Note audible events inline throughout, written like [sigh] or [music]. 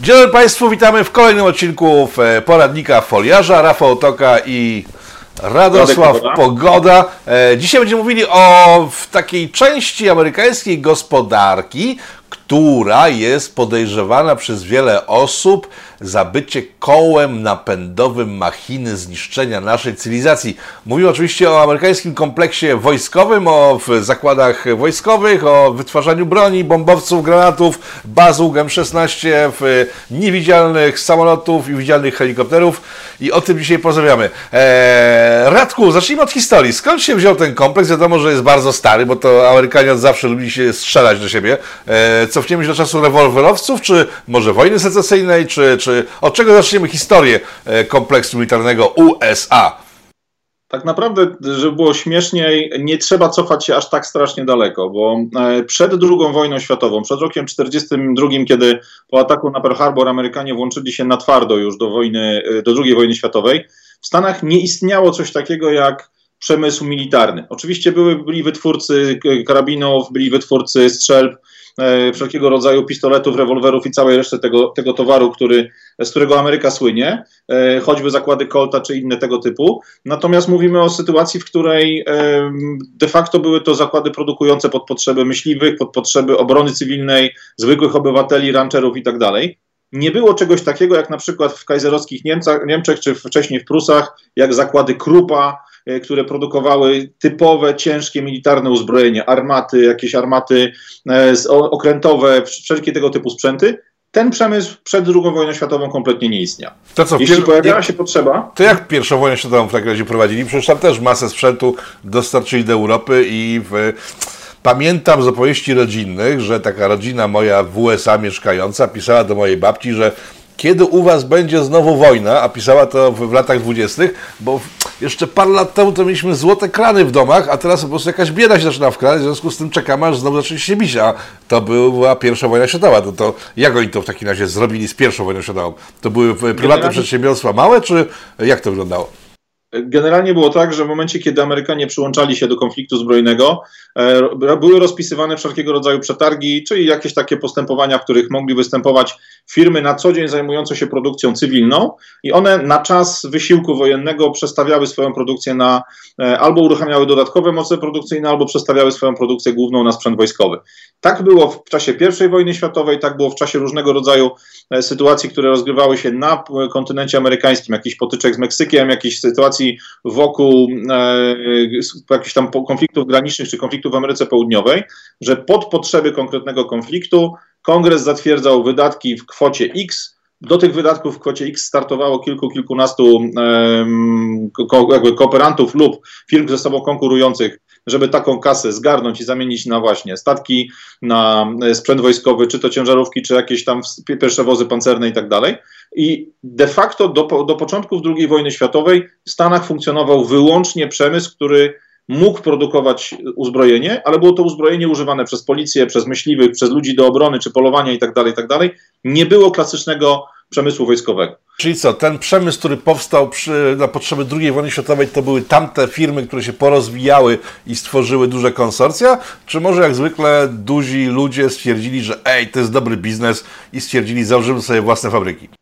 Dzień dobry Państwu, witamy w kolejnym odcinku e, poradnika foliarza. Rafał Toka i Radosław Pogoda. Pogoda. E, Dzisiaj będziemy mówili o w takiej części amerykańskiej gospodarki, która jest podejrzewana przez wiele osób za bycie kołem napędowym machiny zniszczenia naszej cywilizacji. Mówimy oczywiście o amerykańskim kompleksie wojskowym, o zakładach wojskowych, o wytwarzaniu broni, bombowców, granatów, baz UGM-16, w niewidzialnych samolotów i widzialnych helikopterów i o tym dzisiaj porozmawiamy. Eee, Radku, zacznijmy od historii. Skąd się wziął ten kompleks? Wiadomo, że jest bardzo stary, bo to Amerykanie od zawsze lubili się strzelać do siebie. Eee, cofniemy się do czasu rewolwerowców, czy może wojny secesyjnej, czy, czy od czego zaczniemy historię e, kompleksu militarnego USA? Tak naprawdę, żeby było śmieszniej, nie trzeba cofać się aż tak strasznie daleko, bo e, przed II wojną światową, przed rokiem 1942, kiedy po ataku na Pearl Harbor Amerykanie włączyli się na twardo już do wojny, e, do II wojny światowej, w Stanach nie istniało coś takiego jak przemysł militarny. Oczywiście były, byli wytwórcy karabinów, byli wytwórcy strzelb, wszelkiego rodzaju pistoletów, rewolwerów i całej reszty tego, tego towaru, który, z którego Ameryka słynie, e, choćby zakłady Colta czy inne tego typu. Natomiast mówimy o sytuacji, w której em, de facto były to zakłady produkujące pod potrzeby myśliwych, pod potrzeby obrony cywilnej, zwykłych obywateli, rancherów i tak dalej. Nie było czegoś takiego jak na przykład w kajzerowskich Niemcach, Niemczech czy wcześniej w Prusach, jak zakłady Krupa, e, które produkowały typowe, ciężkie militarne uzbrojenie, armaty, jakieś armaty e, okrętowe, wszelkie tego typu sprzęty. Ten przemysł przed II wojną światową kompletnie nie istniał. To co, Jeśli pier- pojawiała się potrzeba, To jak pierwszą wojnę światową w takim razie prowadzili? Przecież tam też masę sprzętu dostarczyli do Europy i w... pamiętam z opowieści rodzinnych, że taka rodzina moja w USA mieszkająca pisała do mojej babci, że kiedy u was będzie znowu wojna, a pisała to w, w latach dwudziestych, bo jeszcze parę lat temu to mieliśmy złote krany w domach, a teraz po prostu jakaś bieda się zaczyna wkradać, w związku z tym czekamy, aż znowu zacznie się bić, a to była pierwsza wojna światowa. To, to jak oni to w takim razie zrobili z pierwszą wojną światową? To były prywatne Generalnie- przedsiębiorstwa małe, czy jak to wyglądało? Generalnie było tak, że w momencie, kiedy Amerykanie przyłączali się do konfliktu zbrojnego, były rozpisywane wszelkiego rodzaju przetargi, czyli jakieś takie postępowania, w których mogli występować firmy na co dzień zajmujące się produkcją cywilną i one na czas wysiłku wojennego przestawiały swoją produkcję na, e, albo uruchamiały dodatkowe moce produkcyjne, albo przestawiały swoją produkcję główną na sprzęt wojskowy. Tak było w czasie I wojny światowej, tak było w czasie różnego rodzaju e, sytuacji, które rozgrywały się na kontynencie amerykańskim, jakichś potyczek z Meksykiem, jakichś sytuacji wokół e, jakichś tam konfliktów granicznych czy konfliktów w Ameryce Południowej, że pod potrzeby konkretnego konfliktu kongres zatwierdzał wydatki w kwocie X. Do tych wydatków w kwocie X startowało kilku, kilkunastu em, ko, jakby kooperantów lub firm ze sobą konkurujących, żeby taką kasę zgarnąć i zamienić na właśnie statki, na e, sprzęt wojskowy, czy to ciężarówki, czy jakieś tam ws- pierwsze wozy pancerne i tak dalej. I de facto do, do początków II wojny światowej w Stanach funkcjonował wyłącznie przemysł, który mógł produkować uzbrojenie, ale było to uzbrojenie używane przez policję, przez myśliwych, przez ludzi do obrony czy polowania i tak dalej, i tak. Nie było klasycznego przemysłu wojskowego. Czyli co, ten przemysł, który powstał przy, na potrzeby II wojny światowej, to były tamte firmy, które się porozwijały i stworzyły duże konsorcja? Czy może jak zwykle duzi ludzie stwierdzili, że ej, to jest dobry biznes i stwierdzili, założymy sobie własne fabryki?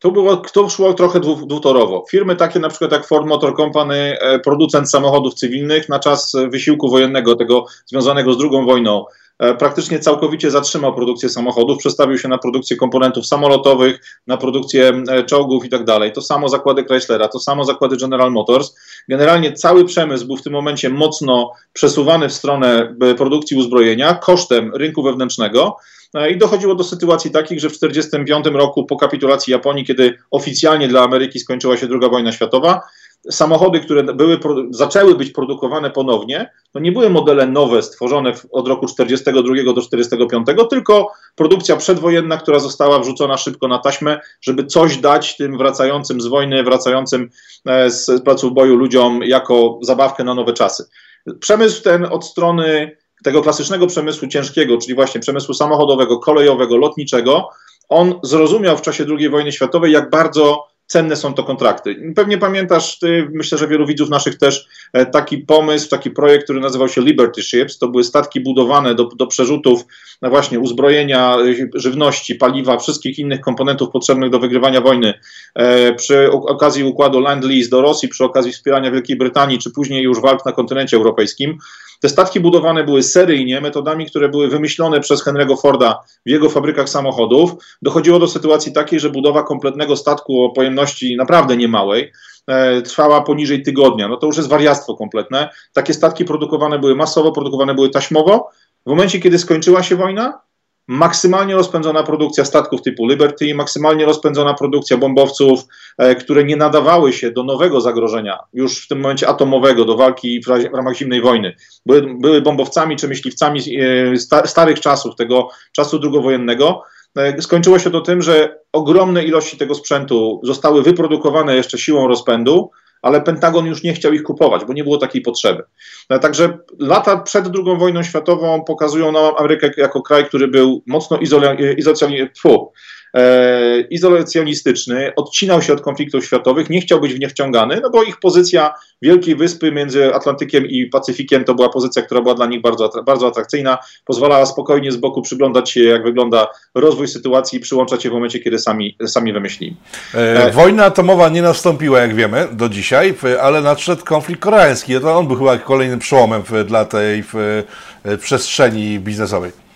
Tu, było, tu szło trochę dwu, dwutorowo. Firmy takie na przykład jak Ford Motor Company, e, producent samochodów cywilnych na czas e, wysiłku wojennego, tego związanego z II wojną, e, praktycznie całkowicie zatrzymał produkcję samochodów, przestawił się na produkcję komponentów samolotowych, na produkcję czołgów i tak dalej. To samo zakłady Chryslera, to samo zakłady General Motors. Generalnie cały przemysł był w tym momencie mocno przesuwany w stronę produkcji uzbrojenia kosztem rynku wewnętrznego. E, I dochodziło do sytuacji takich, że w 1945 roku po kapitulacji Japonii, kiedy oficjalnie dla Ameryki skończyła się II wojna światowa, samochody, które były, zaczęły być produkowane ponownie, to nie były modele nowe, stworzone od roku 1942 do 1945, tylko produkcja przedwojenna, która została wrzucona szybko na taśmę, żeby coś dać tym wracającym z wojny, wracającym e, z placów boju ludziom jako zabawkę na nowe czasy. Przemysł ten od strony tego klasycznego przemysłu ciężkiego, czyli właśnie przemysłu samochodowego, kolejowego, lotniczego, on zrozumiał w czasie II wojny światowej, jak bardzo cenne są to kontrakty. Pewnie pamiętasz, ty, myślę, że wielu widzów naszych też, e, taki pomysł, taki projekt, który nazywał się Liberty Ships. To były statki budowane do, do przerzutów no właśnie uzbrojenia, żywności, paliwa, wszystkich innych komponentów potrzebnych do wygrywania wojny. E, przy okazji układu Land-Lease do Rosji, przy okazji wspierania Wielkiej Brytanii, czy później już walk na kontynencie europejskim. Te statki budowane były seryjnie, metodami, które były wymyślone przez Henry'ego Forda w jego fabrykach samochodów. Dochodziło do sytuacji takiej, że budowa kompletnego statku o pojemności naprawdę niemałej e, trwała poniżej tygodnia. No to już jest wariactwo kompletne. Takie statki produkowane były masowo, produkowane były taśmowo. W momencie, kiedy skończyła się wojna, maksymalnie rozpędzona produkcja statków typu Liberty, maksymalnie rozpędzona produkcja bombowców, e, które nie nadawały się do nowego zagrożenia, już w tym momencie atomowego, do walki w, w ramach zimnej wojny. Były, były bombowcami czy myśliwcami e, starych czasów, tego czasu drugowojennego. E, skończyło się to tym, że ogromne ilości tego sprzętu zostały wyprodukowane jeszcze siłą rozpędu, ale Pentagon już nie chciał ich kupować, bo nie było takiej potrzeby. No, także lata przed II wojną światową pokazują nam Amerykę jako kraj, który był mocno izolacjonistyczny, e, izolacjonistyczny, odcinał się od konfliktów światowych, nie chciał być w nie wciągany, no bo ich pozycja Wielkiej Wyspy między Atlantykiem i Pacyfikiem to była pozycja, która była dla nich bardzo, bardzo atrakcyjna, pozwalała spokojnie z boku przyglądać się, jak wygląda rozwój sytuacji i przyłączać się w momencie, kiedy sami, sami wymyślili. E, e wojna atomowa nie nastąpiła, jak wiemy, do dzisiaj, ale nadszedł konflikt koreański. To on był chyba kolejnym przełomem dla tej przestrzeni biznesowej.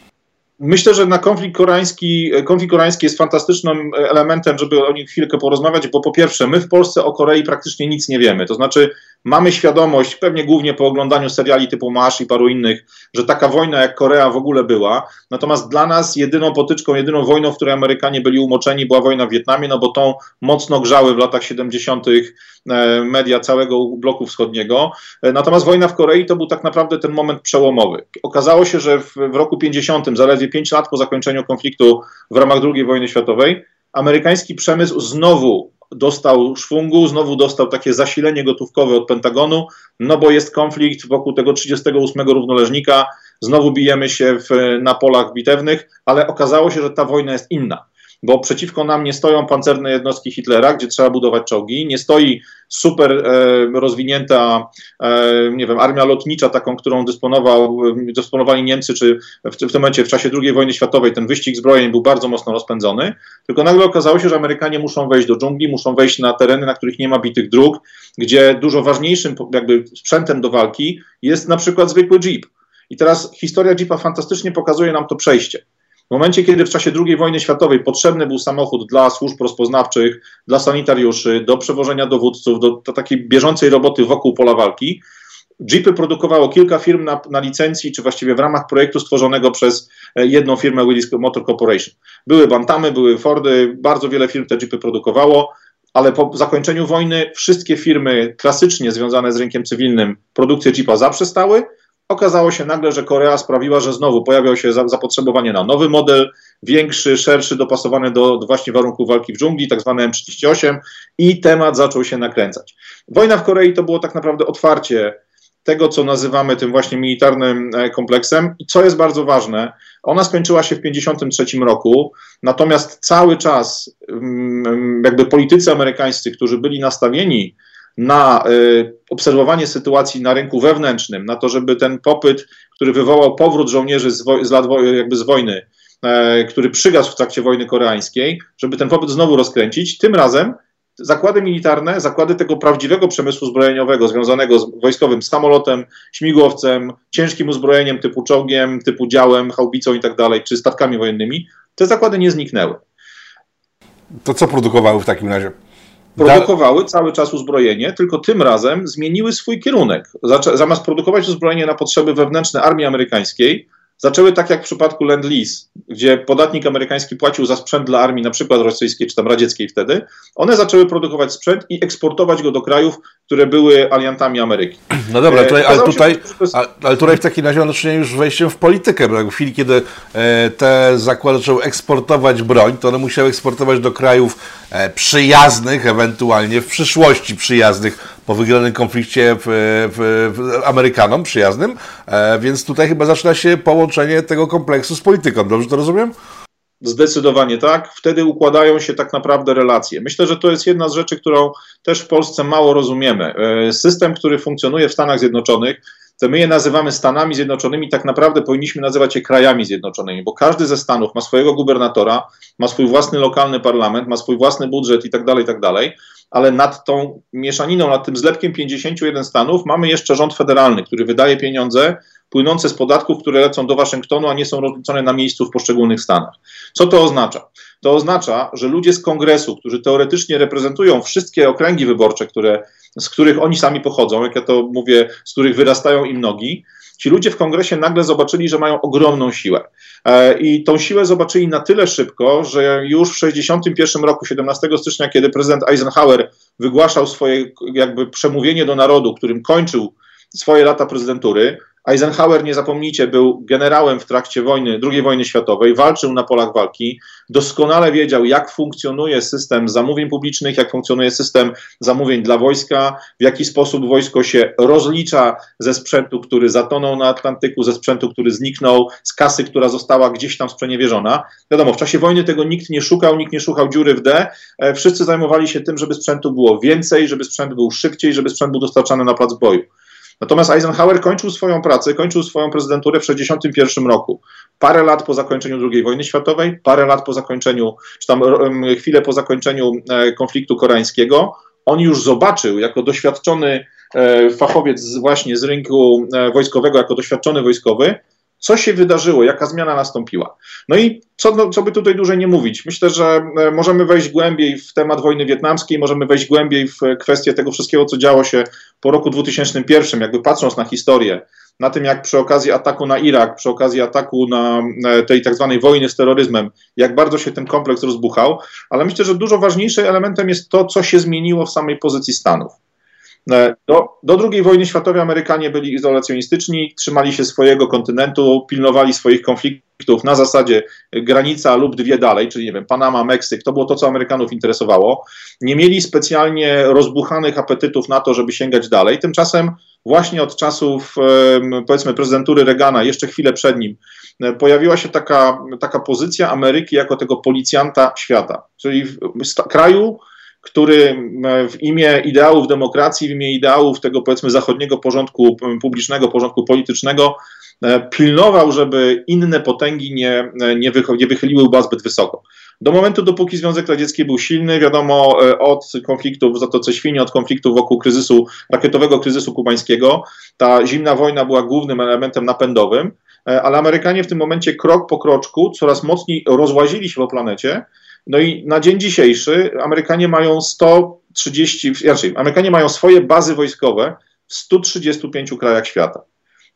Myślę, że na konflikt koreański, konflikt koreański jest fantastycznym elementem, żeby o nim chwilkę porozmawiać, bo po pierwsze, my w Polsce o Korei praktycznie nic nie wiemy. To znaczy, mamy świadomość, pewnie głównie po oglądaniu seriali typu Masz i paru innych, że taka wojna jak Korea w ogóle była. Natomiast dla nas jedyną potyczką, jedyną wojną, w której Amerykanie byli umoczeni, była wojna w Wietnamie, no bo tą mocno grzały w latach 70. E, media całego bloku wschodniego. E, natomiast wojna w Korei to był tak naprawdę ten moment przełomowy. Okazało się, że w, w roku 50, zaledwie 5 lat po zakończeniu konfliktu w ramach II wojny światowej, amerykański przemysł znowu dostał szwungu, znowu dostał takie zasilenie gotówkowe od Pentagonu, no bo jest konflikt wokół tego 38 równoleżnika, znowu bijemy się w, na polach bitewnych, ale okazało się, że ta wojna jest inna bo przeciwko nam nie stoją pancerne jednostki Hitlera, gdzie trzeba budować czołgi, nie stoi super e, rozwinięta, e, nie wiem, armia lotnicza, taką, którą dysponował, dysponowali Niemcy, czy w, w tym momencie w czasie II wojny światowej ten wyścig zbrojeń był bardzo mocno rozpędzony, tylko nagle okazało się, że Amerykanie muszą wejść do dżungli, muszą wejść na tereny, na których nie ma bitych dróg, gdzie dużo ważniejszym jakby sprzętem do walki jest na przykład zwykły jeep. I teraz historia Jeepa fantastycznie pokazuje nam to przejście. W momencie, kiedy w czasie II wojny światowej potrzebny był samochód dla służb rozpoznawczych, dla sanitariuszy, do przewożenia dowódców, do, do takiej bieżącej roboty wokół pola walki, Jeepy produkowało kilka firm na, na, licencji, czy właściwie w ramach projektu stworzonego przez e, jedną firmę Willis Motor Corporation. Były Bantamy, były Fordy, bardzo wiele firm te Jeepy produkowało, ale po zakończeniu wojny wszystkie firmy klasycznie związane z rynkiem cywilnym produkcję Jeepa zaprzestały, Okazało się nagle, że Korea sprawiła, że znowu pojawiał się zapotrzebowanie na nowy model, większy, szerszy, dopasowany do, właśnie warunków walki w dżungli, tak zwane M38 i temat zaczął się nakręcać. Wojna w Korei to było tak naprawdę otwarcie tego, co nazywamy tym właśnie militarnym e, kompleksem. I co jest bardzo ważne, ona skończyła się w 1953 roku, natomiast cały czas mm, jakby politycy amerykańscy, którzy byli nastawieni na y, obserwowanie sytuacji na rynku wewnętrznym, na to, żeby ten popyt, który wywołał powrót żołnierzy z, z lat jakby z wojny, e, który przygasł w trakcie wojny koreańskiej, żeby ten popyt znowu rozkręcić, tym razem zakłady militarne, zakłady tego prawdziwego przemysłu zbrojeniowego związanego z wojskowym samolotem, śmigłowcem, ciężkim uzbrojeniem typu czołgiem, typu działem, chałbicą i tak dalej, czy statkami wojennymi, te zakłady nie zniknęły. To co produkowały w takim razie? Produkowały cały czas uzbrojenie, tylko tym razem zmieniły swój kierunek. Zamiast produkować uzbrojenie na potrzeby wewnętrzne armii amerykańskiej, zaczęły tak jak w przypadku Lend-Lease, gdzie podatnik amerykański płacił za sprzęt dla armii, na przykład rosyjskiej czy tam radzieckiej wtedy, one zaczęły produkować sprzęt i eksportować go do krajów, które były aliantami Ameryki. No dobra, e, tutaj, ale, tutaj, ale tutaj w takim razie mamy do czynienia już wejściem w politykę, bo w chwili, kiedy e, te zakłady zaczęły eksportować broń, to one musiały eksportować do krajów e, przyjaznych, ewentualnie w przyszłości przyjaznych po wygranym konflikcie w, w, w Amerykanom przyjaznym, więc tutaj chyba zaczyna się połączenie tego kompleksu z polityką. Dobrze to rozumiem? Zdecydowanie tak. Wtedy układają się tak naprawdę relacje. Myślę, że to jest jedna z rzeczy, którą też w Polsce mało rozumiemy. E, system, który funkcjonuje w Stanach Zjednoczonych, to my je nazywamy Stanami Zjednoczonymi, tak naprawdę powinniśmy nazywać je krajami zjednoczonymi, bo każdy ze Stanów ma swojego gubernatora, ma swój własny lokalny parlament, ma swój własny budżet i tak dalej, i tak dalej, ale nad tą mieszaniną, nad tym zlepkiem 51 stanów mamy jeszcze rząd federalny, który wydaje pieniądze płynące z podatków, które lecą do Waszyngtonu, a nie są rozliczone na miejscu w poszczególnych stanach. Co to oznacza? To oznacza, że ludzie z kongresu, którzy teoretycznie reprezentują wszystkie okręgi wyborcze, które, z których oni sami pochodzą, jak ja to mówię, z których wyrastają im nogi, ci ludzie w kongresie nagle zobaczyli, że mają ogromną siłę. E, I tą siłę zobaczyli na tyle szybko, że już w 1961 roku, 17 stycznia, kiedy prezydent Eisenhower wygłaszał swoje jakby przemówienie do narodu, którym kończył swoje lata prezydentury, Eisenhower, nie zapomnijcie, był generałem w trakcie wojny, II wojny światowej, walczył na polach walki, doskonale wiedział, jak funkcjonuje system zamówień publicznych, jak funkcjonuje system zamówień dla wojska, w jaki sposób wojsko się rozlicza ze sprzętu, który zatonął na Atlantyku, ze sprzętu, który zniknął, z kasy, która została gdzieś tam sprzeniewierzona. Wiadomo, w czasie wojny tego nikt nie szukał, nikt nie szukał dziury w D. E, wszyscy zajmowali się tym, żeby sprzętu było więcej, żeby sprzęt był szybciej, żeby sprzęt był dostarczany na plac boju. Natomiast Eisenhower kończył swoją pracę, kończył swoją prezydenturę w 1961 roku. Parę lat po zakończeniu II wojny światowej, parę lat po zakończeniu, czy tam chwilę po zakończeniu e, konfliktu koreańskiego, on już zobaczył jako doświadczony e, fachowiec właśnie z rynku e, wojskowego, jako doświadczony wojskowy, co się wydarzyło, jaka zmiana nastąpiła. No i co, no, co by tutaj dłużej nie mówić? Myślę, że e, możemy wejść głębiej w temat wojny wietnamskiej, możemy wejść głębiej w kwestię tego wszystkiego, co działo się po roku 2001, jakby patrząc na historię, na tym, jak przy okazji ataku na Irak, przy okazji ataku na tej tak zwanej wojny z terroryzmem, jak bardzo się ten kompleks rozbuchał, ale myślę, że dużo ważniejszym elementem jest to, co się zmieniło w samej pozycji Stanów. E, do, do II wojny światowej Amerykanie byli izolacjonistyczni, trzymali się swojego kontynentu, pilnowali swoich konfliktów na zasadzie granica lub dwie dalej, czyli nie wiem, Panama, Meksyk, to było to, co Amerykanów interesowało. Nie mieli specjalnie rozbuchanych apetytów na to, żeby sięgać dalej. Tymczasem właśnie od czasów powiedzmy prezydentury Reagana, jeszcze chwilę przed nim, e, pojawiła się taka, taka pozycja Ameryki jako tego policjanta świata, czyli kraju, który w imię ideałów demokracji, w imię ideałów tego powiedzmy zachodniego porządku publicznego, porządku politycznego e, pilnował, żeby inne potęgi nie, nie, nie wychyliły łba zbyt wysoko. Do momentu, dopóki Związek Radziecki był silny, wiadomo, e, od konfliktów w Zatoce Świni, od konfliktów wokół kryzysu, rakietowego kryzysu kubańskiego, ta zimna wojna była głównym elementem napędowym, e, ale Amerykanie w tym momencie krok po kroczku coraz mocniej rozłazili się po planecie, no i na dzień dzisiejszy Amerykanie mają 130, znaczy Amerykanie mają swoje bazy wojskowe w 135 krajach świata.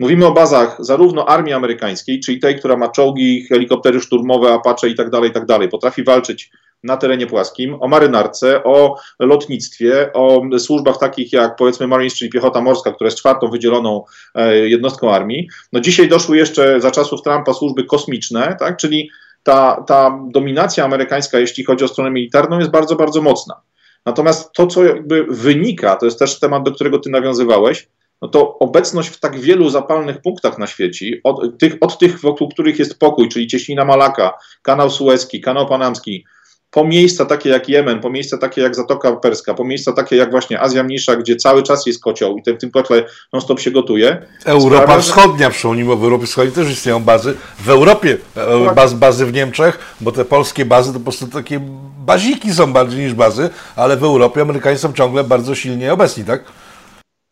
Mówimy o bazach zarówno armii amerykańskiej, czyli tej, która ma czołgi, helikoptery szturmowe, Apache i tak dalej, i tak dalej, potrafi walczyć na terenie płaskim, o marynarce, o lotnictwie, o służbach takich jak powiedzmy Marines, czyli piechota morska, która jest czwartą wydzieloną e, jednostką armii. No dzisiaj doszły jeszcze za czasów Trumpa służby kosmiczne, tak, czyli ta, ta dominacja amerykańska, jeśli chodzi o stronę militarną, jest bardzo, bardzo mocna. Natomiast to, co jakby wynika, to jest też temat, do którego ty nawiązywałeś, no to obecność w tak wielu zapalnych punktach na świecie, od tych, od tych wokół których jest pokój, czyli Cieśnina Malaka, kanał Suezki, kanał Panamski, po miejsca takie jak Jemen, po miejsca takie jak Zatoka Perska, po miejsca takie jak właśnie Azja Mniejsza, gdzie cały czas jest kocioł i w tym kotle non-stop się gotuje. Europa sprawia, Wschodnia, przypomnijmy, w Europie Wschodniej też istnieją bazy. W Europie tak. baz, bazy w Niemczech, bo te polskie bazy to po prostu takie baziki są bardziej niż bazy, ale w Europie Amerykanie są ciągle bardzo silnie obecni, tak?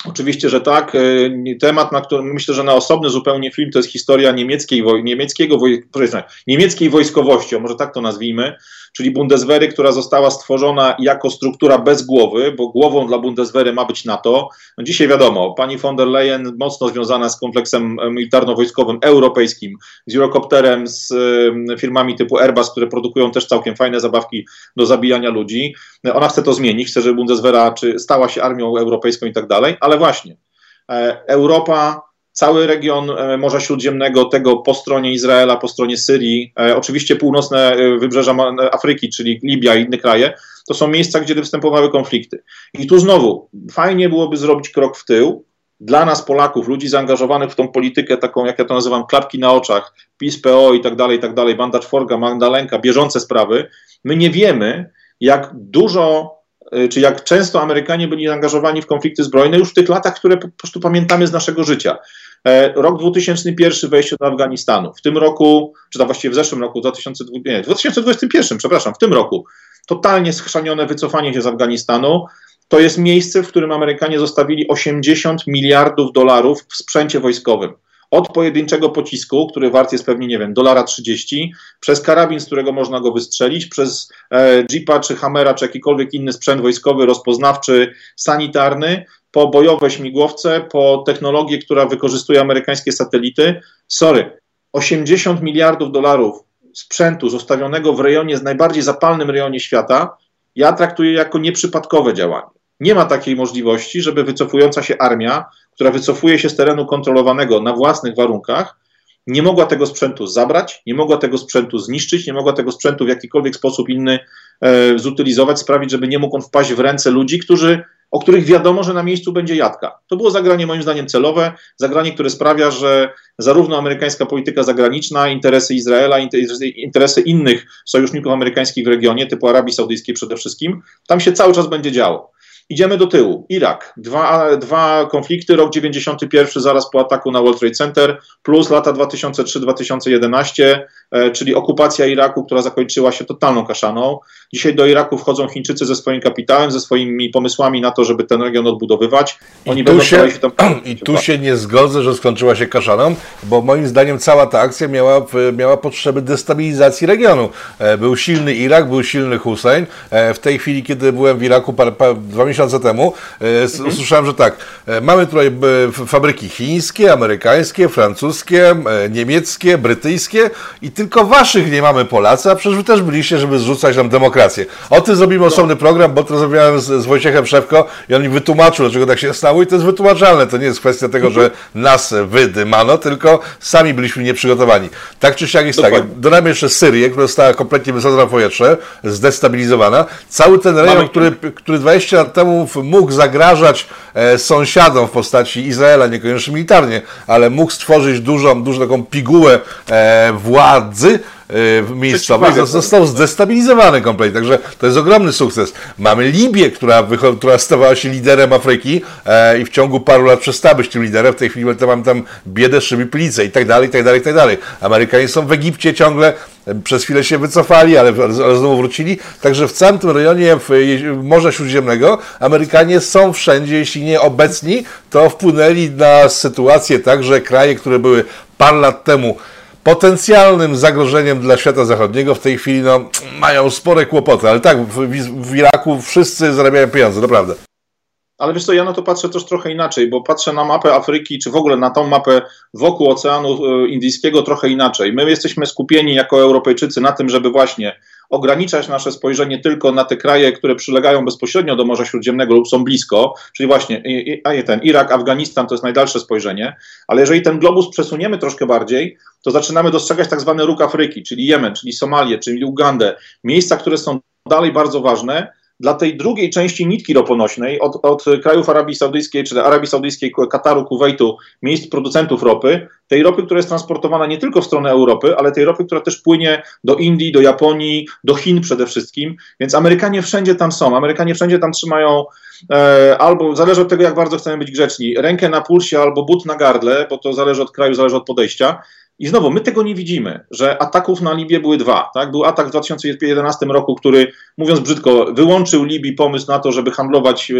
Oczywiście, że tak. E, temat, na którym myślę, że na osobny zupełnie film, to jest historia niemieckiej, niemieckiego, niemieckiej wojskowości, może tak to nazwijmy czyli Bundeswehry, która została stworzona jako struktura bez głowy, bo głową dla Bundeswehry ma być NATO. No dzisiaj wiadomo, pani von der Leyen mocno związana z kompleksem e, militarno-wojskowym europejskim, z Eurocopterem, z e, firmami typu Airbus, które produkują też całkiem fajne zabawki do zabijania ludzi. Ona chce to zmienić, chce, żeby Bundeswehra czy stała się armią europejską i tak dalej, ale właśnie e, Europa cały region e, Morza Śródziemnego, tego po stronie Izraela, po stronie Syrii, e, oczywiście północne e, wybrzeża Afryki, czyli Libia i inne kraje, to są miejsca, gdzie występowały konflikty. I tu znowu fajnie byłoby zrobić krok w tył dla nas Polaków, ludzi zaangażowanych w tą politykę, taką jak ja to nazywam, klapki na oczach, PiS, PO i tak dalej, i tak dalej, Banda Czworga, Magdalenka, bieżące sprawy, my nie wiemy, jak dużo, czy jak często Amerykanie byli zaangażowani w konflikty zbrojne już w tych latach, które po prostu pamiętamy z naszego życia. E, rok 2001 wejście do Afganistanu. W tym roku, czy tam właściwie w zeszłym roku, 2020, nie, 2021, przepraszam, w tym roku, totalnie schrzanione wycofanie się z Afganistanu. To jest miejsce, w którym Amerykanie zostawili 80 miliardów dolarów w sprzęcie wojskowym. Od pojedynczego pocisku, który wart jest pewnie, nie wiem, dolara 30, przez karabin, z którego można go wystrzelić, przez e, Jeepa, czy Hammera, czy jakikolwiek inny sprzęt wojskowy, rozpoznawczy, sanitarny, po bojowe śmigłowce, po technologię, która wykorzystuje amerykańskie satelity. Sorry, 80 miliardów dolarów sprzętu zostawionego w rejonie, z najbardziej zapalnym rejonie świata, ja traktuję jako nieprzypadkowe działanie. Nie ma takiej możliwości, żeby wycofująca się armia, która wycofuje się z terenu kontrolowanego na własnych warunkach, nie mogła tego sprzętu zabrać, nie mogła tego sprzętu zniszczyć, nie mogła tego sprzętu w jakikolwiek sposób inny e, zutylizować, sprawić, żeby nie mógł on wpaść w ręce ludzi, którzy o których wiadomo, że na miejscu będzie jadka. To było zagranie moim zdaniem celowe, zagranie, które sprawia, że zarówno amerykańska polityka zagraniczna, interesy Izraela, interesy innych sojuszników amerykańskich w regionie, typu Arabii Saudyjskiej przede wszystkim, tam się cały czas będzie działo. Idziemy do tyłu. Irak. Dwa, dwa konflikty, rok 91 zaraz po ataku na World Trade Center, plus lata 2003-2011, e, czyli okupacja Iraku, która zakończyła się totalną kaszaną. Dzisiaj do Iraku wchodzą Chińczycy ze swoim kapitałem, ze swoimi pomysłami na to, żeby ten region odbudowywać. Oni I tu, się, się tam... [clears throat] I tu się nie zgodzę, że skończyła się kaszaną, bo moim zdaniem cała ta akcja miała, miała potrzeby destabilizacji regionu. E, był silny Irak, był silny Hussein. E, w tej chwili, kiedy byłem w Iraku parę, parę, dwa miesiące temu, e, mhm. usłyszałem, że tak, mamy tutaj fabryki chińskie, amerykańskie, francuskie, niemieckie, brytyjskie i tylko waszych nie mamy Polacy, a przecież wy też byliście, żeby zrzucać nam demokrację. O tym zrobimy no. osobny program, bo to rozmawiałem z, z Wojciechem Szewko i on mi wytłumaczył, dlaczego tak się stało i to jest wytłumaczalne. To nie jest kwestia tego, że nas wydymano, tylko sami byliśmy nieprzygotowani. Tak czy siak jest tak. Dokładnie. tak. Dodamy jeszcze Syrię, która została kompletnie wysadzona w powietrze, zdestabilizowana. Cały ten rejon, Mamy... który, który 20 lat temu mógł zagrażać e, sąsiadom w postaci Izraela, niekoniecznie militarnie, ale mógł stworzyć dużą, dużą taką pigułę e, władzy, Y, miejscowych został zdestabilizowany kompletnie. Także to jest ogromny sukces. Mamy Libię, która, która stawała się liderem Afryki e, i w ciągu paru lat przestała być tym liderem. W tej chwili mamy tam biedę, szyby, plice i tak dalej, i tak dalej, i tak dalej. Amerykanie są w Egipcie ciągle, przez chwilę się wycofali, ale, ale znowu wrócili. Także w całym tym rejonie Morza Śródziemnego Amerykanie są wszędzie, jeśli nie obecni, to wpłynęli na sytuację tak, że kraje, które były parę lat temu potencjalnym zagrożeniem dla świata zachodniego w tej chwili no, mają spore kłopoty, ale tak, w, w Iraku wszyscy zarabiają pieniądze, naprawdę. Ale wiesz co, ja na to patrzę też trochę inaczej, bo patrzę na mapę Afryki, czy w ogóle na tą mapę wokół Oceanu e, Indyjskiego trochę inaczej. My jesteśmy skupieni jako Europejczycy na tym, żeby właśnie ograniczać nasze spojrzenie tylko na te kraje, które przylegają bezpośrednio do Morza Śródziemnego lub są blisko, czyli właśnie ten Irak, Afganistan to jest najdalsze spojrzenie, ale jeżeli ten globus przesuniemy troszkę bardziej, to zaczynamy dostrzegać tak zwany róg Afryki, czyli Jemen, czyli Somalię, czyli Ugandę, miejsca, które są dalej bardzo ważne, dla tej drugiej części nitki roponośnej od, od krajów Arabii Saudyjskiej, czy Arabii Saudyjskiej, Kataru, Kuwejtu, miejsc producentów ropy, tej ropy, która jest transportowana nie tylko w stronę Europy, ale tej ropy, która też płynie do Indii, do Japonii, do Chin przede wszystkim. Więc Amerykanie wszędzie tam są. Amerykanie wszędzie tam trzymają e, albo, zależy od tego, jak bardzo chcemy być grzeczni, rękę na pulsie albo but na gardle, bo to zależy od kraju, zależy od podejścia. I znowu, my tego nie widzimy, że ataków na Libię były dwa. Tak? Był atak w 2011 roku, który, mówiąc brzydko, wyłączył Libii pomysł na to, żeby handlować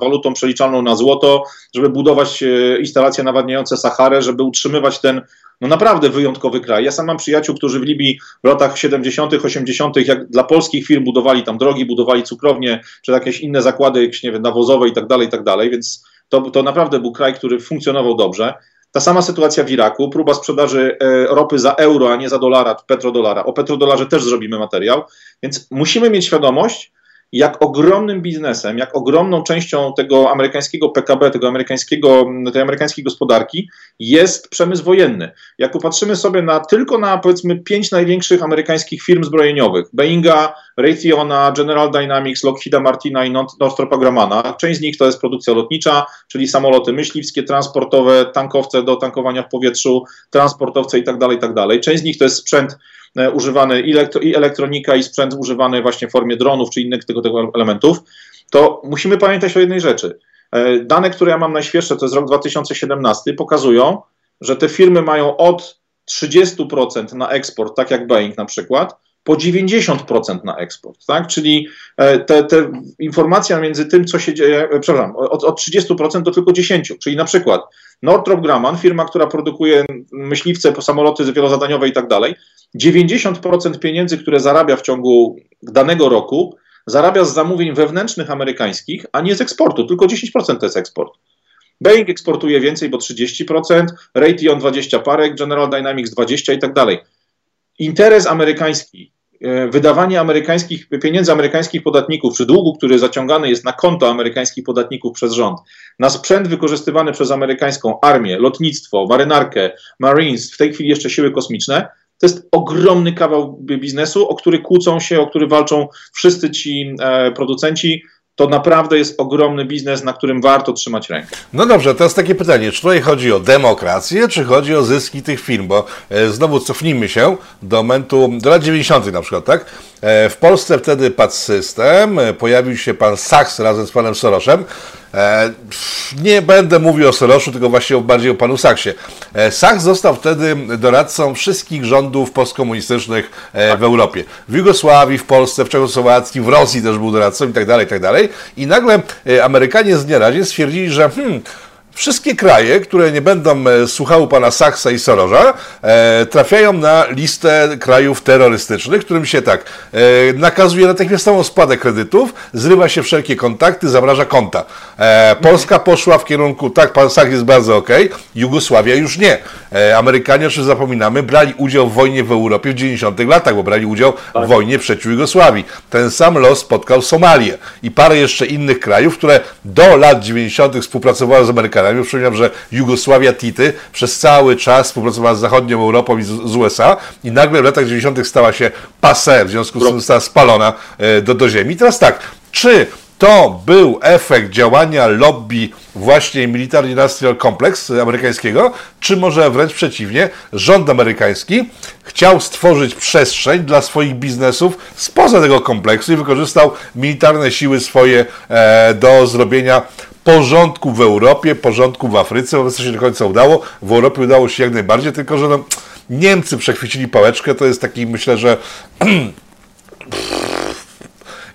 walutą przeliczalną na złoto, żeby budować e, instalacje nawadniające Saharę, żeby utrzymywać ten no naprawdę wyjątkowy kraj. Ja sam mam przyjaciół, którzy w Libii w latach 70., 80., jak dla polskich firm budowali tam drogi, budowali cukrownie, czy jakieś inne zakłady, jakieś, nie wiem, nawozowe i tak dalej, i tak dalej, więc to, to naprawdę był kraj, który funkcjonował dobrze. Ta sama sytuacja w Iraku, próba sprzedaży e, ropy za euro, a nie za dolara, petrodolara. O petrodolarze też zrobimy materiał, więc musimy mieć świadomość, jak ogromnym biznesem, jak ogromną częścią tego amerykańskiego PKB, tego amerykańskiego, tej amerykańskiej gospodarki jest przemysł wojenny. Jak popatrzymy sobie na tylko na powiedzmy pięć największych amerykańskich firm zbrojeniowych, Boeinga, Raytheona, General Dynamics, Lockheeda Martina i Northrop Grummana. Część z nich to jest produkcja lotnicza, czyli samoloty myśliwskie, transportowe, tankowce do tankowania w powietrzu, transportowce itd., tak itd. Tak Część z nich to jest sprzęt używany i elektronika, i sprzęt używany właśnie w formie dronów czy innych tego, tego elementów. To musimy pamiętać o jednej rzeczy. E, dane, które ja mam najświeższe, to jest rok 2017, pokazują, że te firmy mają od 30% na eksport, tak jak Boeing na przykład, po 90% na eksport, tak? Czyli e, te, te informacja między tym, co się dzieje, e, przepraszam, od, od 30% do tylko 10%, czyli na przykład Northrop Grumman, firma, która produkuje myśliwce, samoloty wielozadaniowe i tak dalej, 90% pieniędzy, które zarabia w ciągu danego roku, zarabia z zamówień wewnętrznych amerykańskich, a nie z eksportu, tylko 10% to jest eksport. Boeing eksportuje więcej, bo 30%, Raytheon 20 parek, General Dynamics 20 i tak dalej. Interes amerykański, wydawanie amerykańskich pieniędzy amerykańskich podatników, czy długu, który zaciągany jest na konto amerykańskich podatników przez rząd, na sprzęt wykorzystywany przez amerykańską armię, lotnictwo, marynarkę, Marines, w tej chwili jeszcze siły kosmiczne, to jest ogromny kawał biznesu, o który kłócą się, o który walczą wszyscy ci e, producenci to naprawdę jest ogromny biznes, na którym warto trzymać rękę. No dobrze, teraz takie pytanie, czy tutaj chodzi o demokrację, czy chodzi o zyski tych firm? Bo e, znowu cofnijmy się do momentu, do lat 90. na przykład, tak? E, w Polsce wtedy padł system, e, pojawił się pan Sachs razem z panem Sorosem. E, nie będę mówił o Soroszu, tylko właśnie bardziej o panu Sachsie. Sachs został wtedy doradcą wszystkich rządów postkomunistycznych w Europie. W Jugosławii, w Polsce, w Czechosłowacji, w Rosji też był doradcą i tak dalej, i tak dalej. I nagle Amerykanie z dnia razie stwierdzili, że hmm, Wszystkie kraje, które nie będą e, słuchały pana Sachsa i Soroża, e, trafiają na listę krajów terrorystycznych, którym się tak e, nakazuje natychmiastową spładę kredytów, zrywa się wszelkie kontakty, zamraża konta. E, Polska poszła w kierunku, tak, pan Sach jest bardzo ok, Jugosławia już nie. Amerykanie, czy zapominamy, brali udział w wojnie w Europie w 90 latach, bo brali udział tak. w wojnie przeciw Jugosławii. Ten sam los spotkał Somalię i parę jeszcze innych krajów, które do lat 90 współpracowały z Amerykanami Amerykanami. Przypominam, że Jugosławia Tity przez cały czas współpracowała z zachodnią Europą i z, z USA i nagle w latach 90. stała się passe, w związku z tym została spalona e, do, do ziemi. teraz tak, czy to był efekt działania lobby właśnie Military Industrial Complex amerykańskiego, czy może wręcz przeciwnie, rząd amerykański chciał stworzyć przestrzeń dla swoich biznesów spoza tego kompleksu i wykorzystał militarne siły swoje e, do zrobienia porządku w Europie, porządku w Afryce, wobec to się do końca udało. W Europie udało się jak najbardziej, tylko że no, Niemcy przechwycili pałeczkę, to jest taki, myślę, że [clears throat]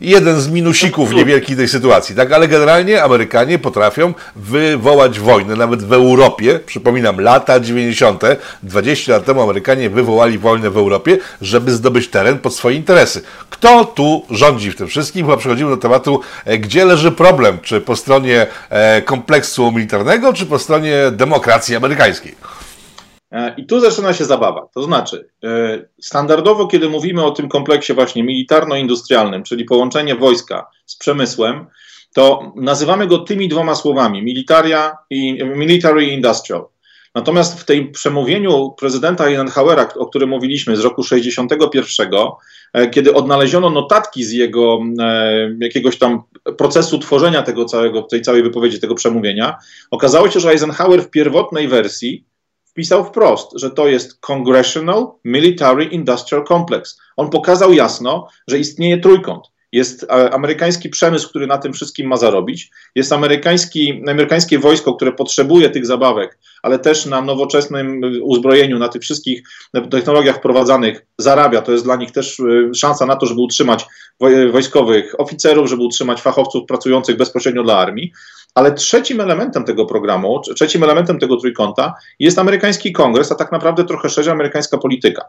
jeden z minusików niewielkich tej sytuacji, tak? Ale generalnie Amerykanie potrafią wywołać wojnę, nawet w Europie. Przypominam, lata 90., 20 lat temu Amerykanie wywołali wojnę w Europie, żeby zdobyć teren pod swoje interesy. Kto tu rządzi w tym wszystkim? Chyba przechodzimy do tematu, e, gdzie leży problem, czy po stronie e, kompleksu militarnego, czy po stronie demokracji amerykańskiej. E, I tu zaczyna się zabawa. To znaczy, e, standardowo, kiedy mówimy o tym kompleksie właśnie militarno-industrialnym, czyli połączenie wojska z przemysłem, to nazywamy go tymi dwoma słowami: militaria i military industrial. Natomiast w tym przemówieniu prezydenta Eisenhowera, o którym mówiliśmy z roku 61, e, kiedy odnaleziono notatki z jego jakiegoś tam procesu tworzenia tego całego, tej całej wypowiedzi, tego przemówienia, okazało się, że Eisenhower w pierwotnej wersji wpisał wprost, że to jest Congressional Military Industrial Complex. On pokazał jasno, że istnieje trójkąt. Jest e, amerykański przemysł, który na tym wszystkim ma zarobić, jest amerykański, amerykańskie wojsko, które potrzebuje tych zabawek, ale też na nowoczesnym uzbrojeniu, na tych wszystkich technologiach wprowadzanych zarabia. To jest dla nich też e, szansa na to, żeby utrzymać wojskowych oficerów, żeby utrzymać fachowców pracujących bezpośrednio dla armii. Ale trzecim elementem tego programu, trzecim elementem tego trójkąta jest amerykański kongres, a tak naprawdę trochę szerzej amerykańska polityka.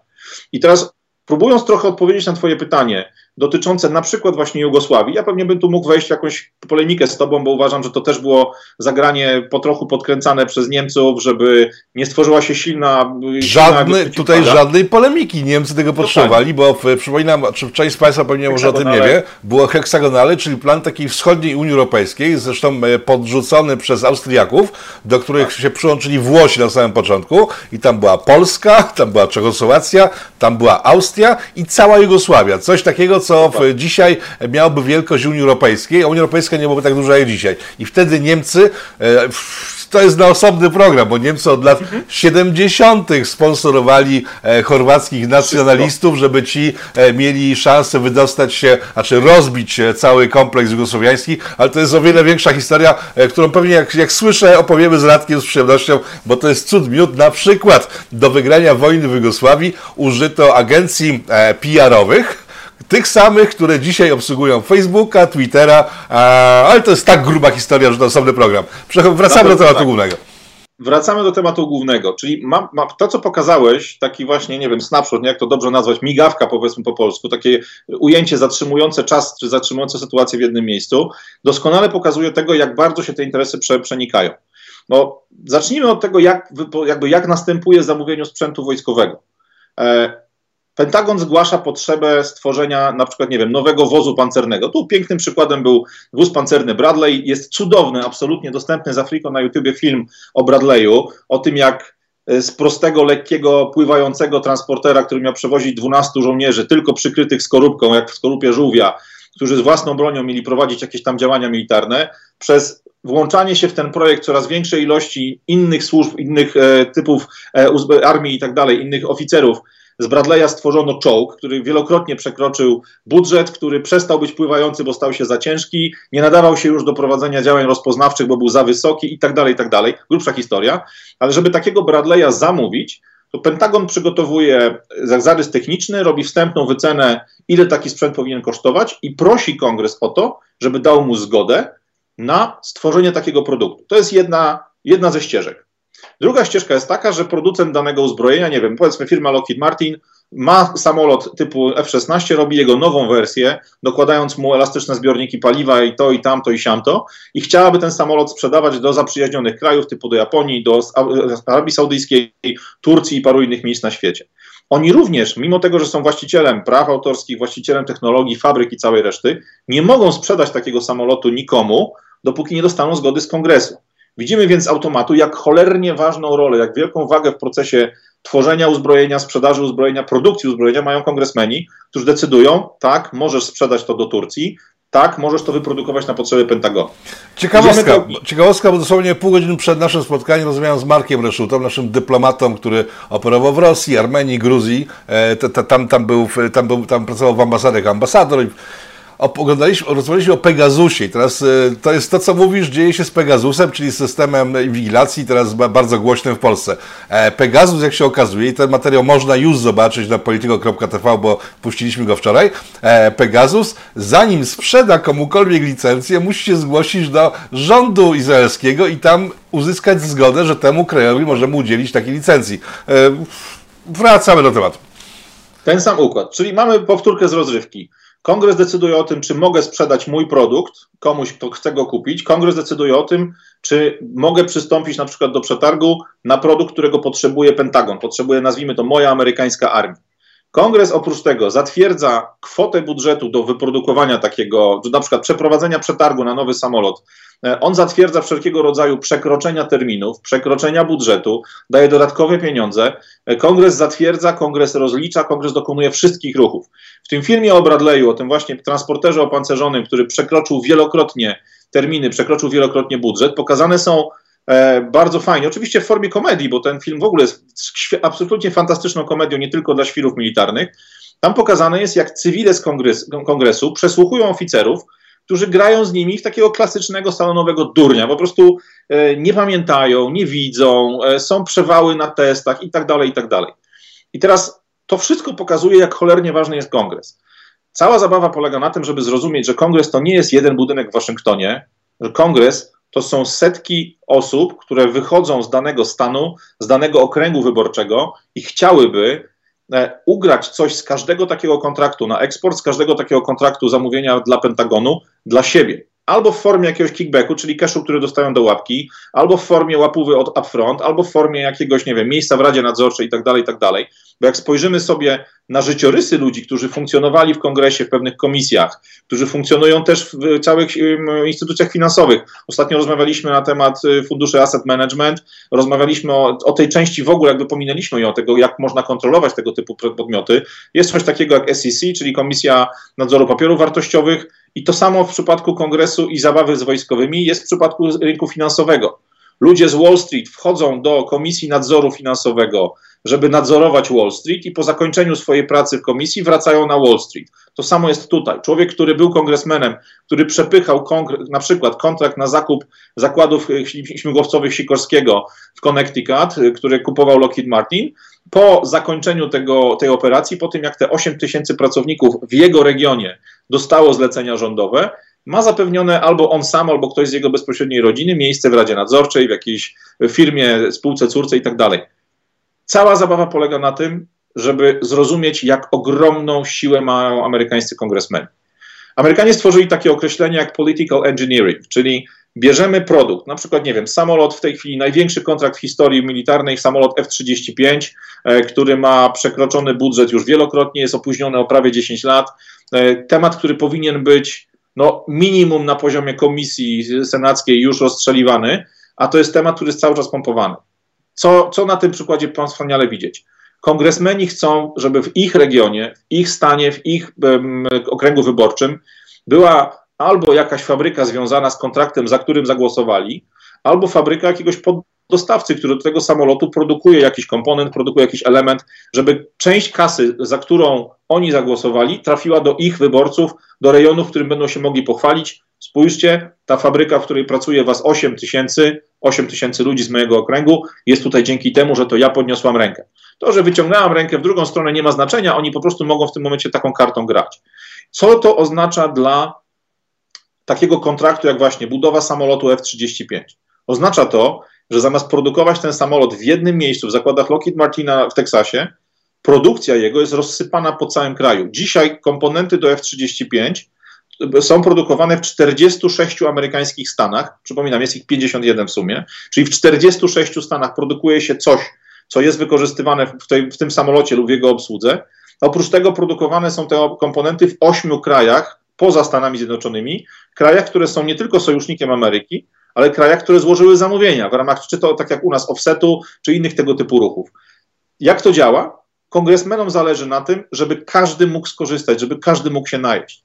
I teraz próbując trochę odpowiedzieć na Twoje pytanie, dotyczące na przykład właśnie Jugosławii. Ja pewnie bym tu mógł wejść w jakąś polemikę z tobą, bo uważam, że to też było zagranie po trochu podkręcane przez Niemców, żeby nie stworzyła się silna... Żadny, tutaj żadnej polemiki. Niemcy tego potrzebowali, bo w, przypominam, czy część z Państwa pewnie może o tym nie wie, było heksagonale, czyli plan takiej wschodniej Unii Europejskiej, zresztą e, podrzucony przez Austriaków, do których tak. się przyłączyli Włosi na samym początku i tam była Polska, tam była Czechosłowacja, tam była Austria i cała Jugosławia. Coś takiego, tego, co w, dzisiaj miałoby wielkość Unii Europejskiej, a Unia Europejska nie byłoby tak duża jak dzisiaj. I wtedy Niemcy e, to jest na osobny program, bo Niemcy od lat mhm. 70. sponsorowali e, chorwackich nacjonalistów, żeby ci e, mieli szansę wydostać się, znaczy rozbić cały kompleks jugosłowiański, ale to jest o wiele większa historia, którą pewnie jak, jak słyszę opowiemy z Radkiem z przyjemnością, bo to jest cud miód. Na przykład do wygrania wojny w Jugosławii użyto agencji PR-owych, tych samych, które dzisiaj obsługują Facebooka, Twittera, ale to jest tak gruba historia, że to osobny program. Wracamy do tematu tak. głównego. Wracamy do tematu głównego, czyli ma, ma, to, co pokazałeś, taki właśnie, nie wiem, snapshot, nie jak to dobrze nazwać, migawka powiedzmy po polsku, takie ujęcie zatrzymujące czas, czy zatrzymujące sytuację w jednym miejscu, doskonale pokazuje tego, jak bardzo się te interesy prze, przenikają. No, zacznijmy od tego, jak, jakby jak następuje zamówienie sprzętu wojskowego. E, Pentagon zgłasza potrzebę stworzenia na przykład, nie wiem, nowego wozu pancernego. Tu pięknym przykładem był wóz pancerny Bradley. Jest cudowny, absolutnie dostępny z Afriko na YouTubie film o Bradleyu, o tym jak e, z prostego, lekkiego, pływającego transportera, który miał przewozić 12 żołnierzy, tylko przykrytych skorupką, jak w skorupie żółwia, którzy z własną bronią mieli prowadzić jakieś tam działania militarne, przez włączanie się w ten projekt coraz większej ilości innych służb, innych e, typów e, armii i tak dalej, innych oficerów, z Bradley'a stworzono czołg, który wielokrotnie przekroczył budżet, który przestał być pływający, bo stał się za ciężki, nie nadawał się już do prowadzenia działań rozpoznawczych, bo był za wysoki i tak dalej, i tak dalej. Grubsza historia. Ale żeby takiego Bradley'a zamówić, to Pentagon przygotowuje zarys techniczny, robi wstępną wycenę, ile taki sprzęt powinien kosztować i prosi kongres o to, żeby dał mu zgodę na stworzenie takiego produktu. To jest jedna, jedna ze ścieżek. Druga ścieżka jest taka, że producent danego uzbrojenia, nie wiem, powiedzmy firma Lockheed Martin, ma samolot typu F-16, robi jego nową wersję, dokładając mu elastyczne zbiorniki paliwa i to, i tamto, i siamto, i chciałaby ten samolot sprzedawać do zaprzyjaźnionych krajów, typu do Japonii, do Arabii Saudyjskiej, Turcji i paru innych miejsc na świecie. Oni również, mimo tego, że są właścicielem praw autorskich, właścicielem technologii, fabryk i całej reszty, nie mogą sprzedać takiego samolotu nikomu, dopóki nie dostaną zgody z kongresu. Widzimy więc z automatu, jak cholernie ważną rolę, jak wielką wagę w procesie tworzenia uzbrojenia, sprzedaży uzbrojenia, produkcji uzbrojenia mają kongresmeni, którzy decydują, tak, możesz sprzedać to do Turcji, tak, możesz to wyprodukować na potrzeby Pentagonu. Ciekawostka, to... ciekawostka, bo dosłownie pół godziny przed naszym spotkaniem rozmawiałem z Markiem Reszutą, naszym dyplomatą, który operował w Rosji, Armenii, Gruzji. E, tam, tam, był, tam, był, tam pracował w ambasadach ambasador oglądaliśmy, rozmawialiśmy o Pegasusie teraz y, to jest to, co mówisz, dzieje się z Pegasusem, czyli systemem inwigilacji, teraz bardzo głośnym w Polsce. E, Pegasus, jak się okazuje, i ten materiał można już zobaczyć na politico.tv, bo puściliśmy go wczoraj, e, Pegasus, zanim sprzeda komukolwiek licencję, musi się zgłosić do rządu izraelskiego i tam uzyskać zgodę, że temu krajowi możemy udzielić takiej licencji. E, wracamy do tematu. Ten sam układ, czyli mamy powtórkę z rozrywki. Kongres decyduje o tym, czy mogę sprzedać mój produkt komuś, kto chce go kupić. Kongres decyduje o tym, czy mogę przystąpić na przykład do przetargu na produkt, którego potrzebuje Pentagon, potrzebuje, nazwijmy to, moja amerykańska armia. Kongres oprócz tego zatwierdza kwotę budżetu do wyprodukowania takiego, na przykład przeprowadzenia przetargu na nowy samolot. E, on zatwierdza wszelkiego rodzaju przekroczenia terminów, przekroczenia budżetu, daje dodatkowe pieniądze. E, kongres zatwierdza, kongres rozlicza, kongres dokonuje wszystkich ruchów. W tym filmie o Bradleyu, o tym właśnie transporterze opancerzonym, który przekroczył wielokrotnie terminy, przekroczył wielokrotnie budżet, pokazane są bardzo fajnie. Oczywiście w formie komedii, bo ten film w ogóle jest absolutnie fantastyczną komedią, nie tylko dla świrów militarnych. Tam pokazane jest, jak cywile z kongres, kongresu przesłuchują oficerów, którzy grają z nimi w takiego klasycznego salonowego durnia. Po prostu e, nie pamiętają, nie widzą, e, są przewały na testach i tak dalej, i tak dalej. I teraz to wszystko pokazuje, jak cholernie ważny jest kongres. Cała zabawa polega na tym, żeby zrozumieć, że kongres to nie jest jeden budynek w Waszyngtonie, że kongres to są setki osób, które wychodzą z danego stanu, z danego okręgu wyborczego i chciałyby e, ugrać coś z każdego takiego kontraktu na eksport, z każdego takiego kontraktu zamówienia dla Pentagonu dla siebie. Albo w formie jakiegoś kickbacku, czyli cashu, który dostają do łapki, albo w formie łapówy od upfront, albo w formie jakiegoś, nie wiem, miejsca w Radzie Nadzorczej i tak dalej, tak dalej. Bo jak spojrzymy sobie na życiorysy ludzi, którzy funkcjonowali w kongresie, w pewnych komisjach, którzy funkcjonują też w całych instytucjach finansowych. Ostatnio rozmawialiśmy na temat y, funduszy asset management, rozmawialiśmy o, o tej części w ogóle, jakby pominęliśmy ją, tego jak można kontrolować tego typu podmioty. Jest coś takiego jak SEC, czyli Komisja Nadzoru Papierów Wartościowych i to samo w przypadku kongresu i zabawy z wojskowymi jest w przypadku rynku finansowego. Ludzie z Wall Street wchodzą do Komisji Nadzoru Finansowego, żeby nadzorować Wall Street i po zakończeniu swojej pracy w komisji wracają na Wall Street. To samo jest tutaj. Człowiek, który był kongresmenem, który przepychał na przykład kontrakt na zakup zakładów śmigłowcowych Sikorskiego w Connecticut, który kupował Lockheed Martin, po zakończeniu tego, tej operacji, po tym jak te 8 tysięcy pracowników w jego regionie dostało zlecenia rządowe, ma zapewnione albo on sam, albo ktoś z jego bezpośredniej rodziny miejsce w Radzie Nadzorczej, w jakiejś firmie, spółce, córce i tak dalej. Cała zabawa polega na tym, żeby zrozumieć, jak ogromną siłę mają amerykańscy kongresmeni. Amerykanie stworzyli takie określenie jak political engineering, czyli bierzemy produkt, na przykład, nie wiem, samolot w tej chwili, największy kontrakt w historii militarnej, samolot F-35, e, który ma przekroczony budżet już wielokrotnie, jest opóźniony o prawie 10 lat. E, temat, który powinien być no, minimum na poziomie komisji senackiej już rozstrzeliwany, a to jest temat, który jest cały czas pompowany. Co, co na tym przykładzie pan wspaniale widzieć? Kongresmeni chcą, żeby w ich regionie, w ich stanie, w ich um, okręgu wyborczym była albo jakaś fabryka związana z kontraktem, za którym zagłosowali, albo fabryka jakiegoś poddostawcy, który do tego samolotu produkuje jakiś komponent, produkuje jakiś element, żeby część kasy, za którą oni zagłosowali, trafiła do ich wyborców, do rejonu, w którym będą się mogli pochwalić. Spójrzcie, ta fabryka, w której pracuje was 8 tysięcy, 8 tysięcy ludzi z mojego okręgu, jest tutaj dzięki temu, że to ja podniosłam rękę. To, że wyciągnęłam rękę w drugą stronę nie ma znaczenia, oni po prostu mogą w tym momencie taką kartą grać. Co to oznacza dla takiego kontraktu, jak właśnie budowa samolotu F-35? Oznacza to, że zamiast produkować ten samolot w jednym miejscu, w zakładach Lockheed Martina w Teksasie, produkcja jego jest rozsypana po całym kraju. Dzisiaj komponenty do F-35 są produkowane w 46 amerykańskich stanach. Przypominam, jest ich 51 w sumie. Czyli w 46 stanach produkuje się coś, co jest wykorzystywane w, tej, w tym samolocie lub w jego obsłudze. Oprócz tego produkowane są te komponenty w ośmiu krajach poza Stanami Zjednoczonymi, krajach, które są nie tylko sojusznikiem Ameryki, ale krajach, które złożyły zamówienia w ramach, czy to tak jak u nas, offsetu, czy innych tego typu ruchów. Jak to działa? Kongresmenom zależy na tym, żeby każdy mógł skorzystać, żeby każdy mógł się najeść.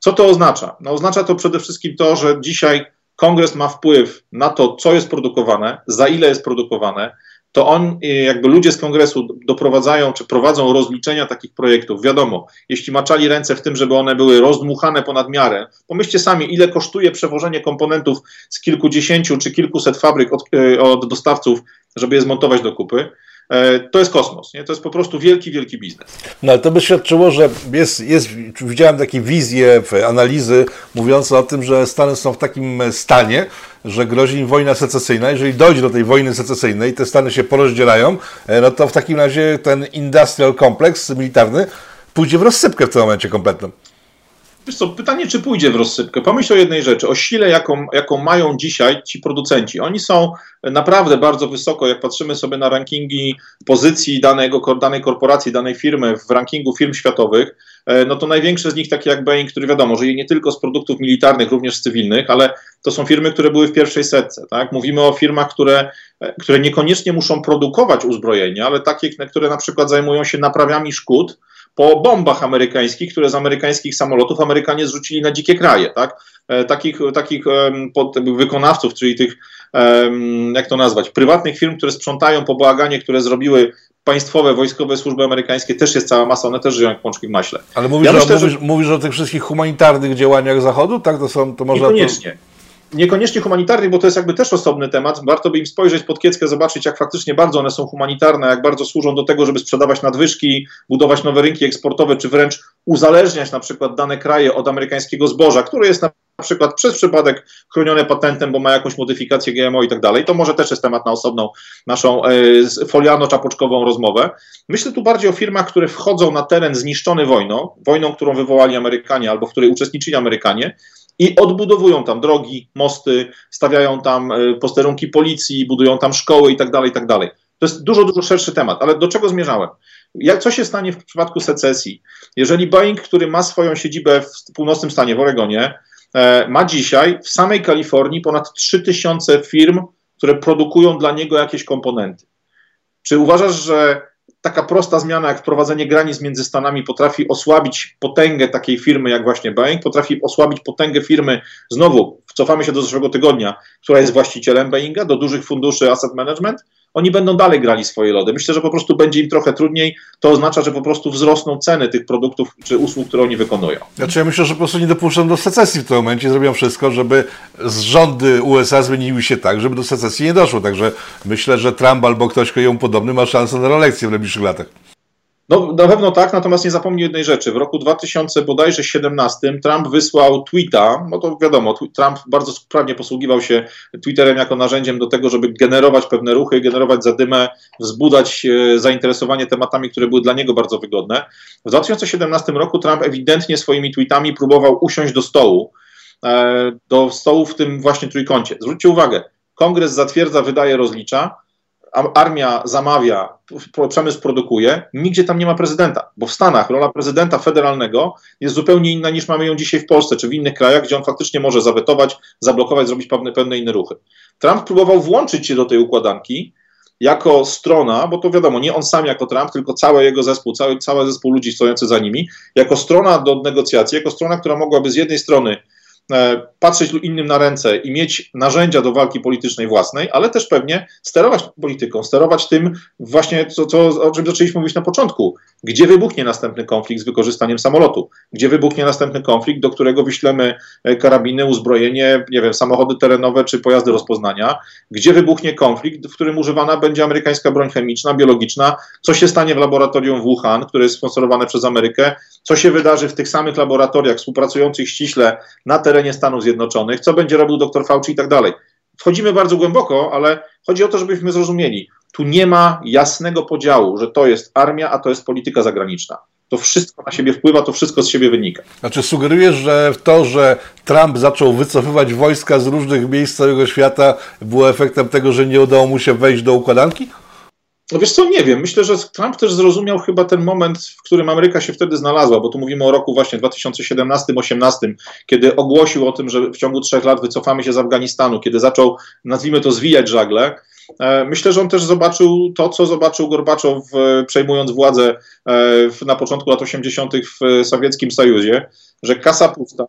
Co to oznacza? No, oznacza to przede wszystkim to, że dzisiaj kongres ma wpływ na to, co jest produkowane, za ile jest produkowane, to on, y, jakby ludzie z kongresu doprowadzają czy prowadzą rozliczenia takich projektów. Wiadomo, jeśli maczali ręce w tym, żeby one były rozdmuchane ponad miarę, pomyślcie sami, ile kosztuje przewożenie komponentów z kilkudziesięciu czy kilkuset fabryk od, y, od dostawców, żeby je zmontować do kupy. E, to jest kosmos. Nie? To jest po prostu wielki, wielki biznes. No ale to by świadczyło, że jest, jest, widziałem takie wizje, analizy mówiące o tym, że Stany są w takim stanie, że grozi im wojna secesyjna. Jeżeli dojdzie do tej wojny secesyjnej, te Stany się porozdzielają, e, no to w takim razie ten industrial kompleks militarny pójdzie w rozsypkę w tym momencie kompletną. Wiesz co, pytanie, czy pójdzie w rozsypkę. Pomyśl o jednej rzeczy, o sile, jaką, jaką mają dzisiaj ci producenci. Oni są naprawdę bardzo wysoko, jak patrzymy sobie na rankingi pozycji danego, danej korporacji, danej firmy w rankingu firm światowych, e, no to największe z nich, takie jak Boeing, który wiadomo, że je nie tylko z produktów militarnych, również z cywilnych, ale to są firmy, które były w pierwszej setce. Tak? Mówimy o firmach, które, e, które niekoniecznie muszą produkować uzbrojenia, ale takie, które na przykład zajmują się naprawiami szkód, po bombach amerykańskich, które z amerykańskich samolotów Amerykanie zrzucili na dzikie kraje, tak? E, takich, takich wykonawców, czyli tych, jak to nazwać, prywatnych firm, które sprzątają po bałaganie, które zrobiły państwowe, wojskowe służby amerykańskie, też jest cała masa, one też żyją jak pączki w maśle. Ale mówisz, ja myślę, o, mówisz, że... mówisz o tych wszystkich humanitarnych działaniach Zachodu, tak? To są, to można... Niekoniecznie. To niekoniecznie humanitarnych, bo to jest jakby też osobny temat. Warto by im spojrzeć pod kieckę, zobaczyć, jak faktycznie bardzo one są humanitarne, jak bardzo służą do tego, żeby sprzedawać nadwyżki, budować nowe rynki eksportowe, czy wręcz uzależniać na przykład dane kraje od amerykańskiego zboża, które jest na przykład przez przypadek chronione patentem, bo ma jakąś modyfikację GMO i tak dalej. To może też jest temat na osobną naszą e, foliano-czapoczkową rozmowę. Myślę tu bardziej o firmach, które wchodzą na teren zniszczony wojną, wojną, którą wywołali Amerykanie albo w której uczestniczyli Amerykanie i odbudowują tam drogi, mosty, stawiają tam e, posterunki policji, budują tam szkoły i tak dalej, tak dalej. To jest dużo, dużo szerszy temat, ale do czego zmierzałem? Jak, co się stanie w przypadku secesji? Jeżeli Boeing, który ma swoją siedzibę w północnym stanie, w Oregonie, e, ma dzisiaj w samej Kalifornii ponad 3000 firm, które produkują dla niego jakieś komponenty. Czy uważasz, że taka prosta zmiana jak wprowadzenie granic między Stanami potrafi osłabić potęgę takiej firmy jak właśnie Boeing, potrafi osłabić potęgę firmy, znowu cofamy się do zeszłego tygodnia, która jest właścicielem Boeinga, do dużych funduszy asset management, oni będą dalej grali swoje lody. Myślę, że po prostu będzie im trochę trudniej. To oznacza, że po prostu wzrosną ceny tych produktów czy usług, które oni wykonują. Znaczy ja myślę, że po prostu nie dopuszczą do secesji w tym momencie. Zrobią wszystko, żeby rządy USA zmieniły się tak, żeby do secesji nie doszło. Także myślę, że Trump albo ktoś jemu podobny ma szansę na reelekcję w najbliższych latach. No, na pewno tak, natomiast nie zapomnij jednej rzeczy. W roku 2017 Trump wysłał tweeta, no to wiadomo, Trump bardzo sprawnie posługiwał się Twitterem jako narzędziem do tego, żeby generować pewne ruchy, generować zadymę, wzbudzać e, zainteresowanie tematami, które były dla niego bardzo wygodne. W 2017 roku Trump ewidentnie swoimi tweetami próbował usiąść do stołu, e, do stołu w tym właśnie trójkącie. Zwróćcie uwagę, kongres zatwierdza, wydaje, rozlicza, armia zamawia, przemysł produkuje, nigdzie tam nie ma prezydenta, bo w Stanach rola prezydenta federalnego jest zupełnie inna niż mamy ją dzisiaj w Polsce czy w innych krajach, gdzie on faktycznie może zawetować, zablokować, zrobić pewne, pewne inne ruchy. Trump próbował włączyć się do tej układanki jako strona, bo to wiadomo, nie on sam jako Trump, tylko cały jego zespół, cały, cały zespół ludzi stojący za nimi, jako strona do negocjacji, jako strona, która mogłaby z jednej strony patrzeć innym na ręce i mieć narzędzia do walki politycznej własnej, ale też pewnie sterować polityką, sterować tym właśnie, co, co, o czym zaczęliśmy mówić na początku, gdzie wybuchnie następny konflikt z wykorzystaniem samolotu, gdzie wybuchnie następny konflikt, do którego wyślemy e, karabiny, uzbrojenie, nie wiem, samochody terenowe czy pojazdy rozpoznania, gdzie wybuchnie konflikt, w którym używana będzie amerykańska broń chemiczna, biologiczna, co się stanie w laboratorium w Wuhan, które jest sponsorowane przez Amerykę, co się wydarzy w tych samych laboratoriach współpracujących ściśle na terenie Stanów Zjednoczonych, co będzie robił dr Fauci i tak dalej. Wchodzimy bardzo głęboko, ale chodzi o to, żebyśmy zrozumieli. Tu nie ma jasnego podziału, że to jest armia, a to jest polityka zagraniczna. To wszystko na siebie wpływa, to wszystko z siebie wynika. Znaczy sugerujesz, że to, że Trump zaczął wycofywać wojska z różnych miejsc całego świata było efektem tego, że nie udało mu się wejść do układanki? No wiesz co, nie wiem. Myślę, że Trump też zrozumiał chyba ten moment, w którym Ameryka się wtedy znalazła, bo tu mówimy o roku właśnie 2017-18, kiedy ogłosił o tym, że w ciągu trzech lat wycofamy się z Afganistanu, kiedy zaczął, nazwijmy to, zwijać żagle. E, myślę, że on też zobaczył to, co zobaczył Gorbaczow przejmując władzę e, na początku lat 80. w Sowieckim Sojuzie, że kasa pusta,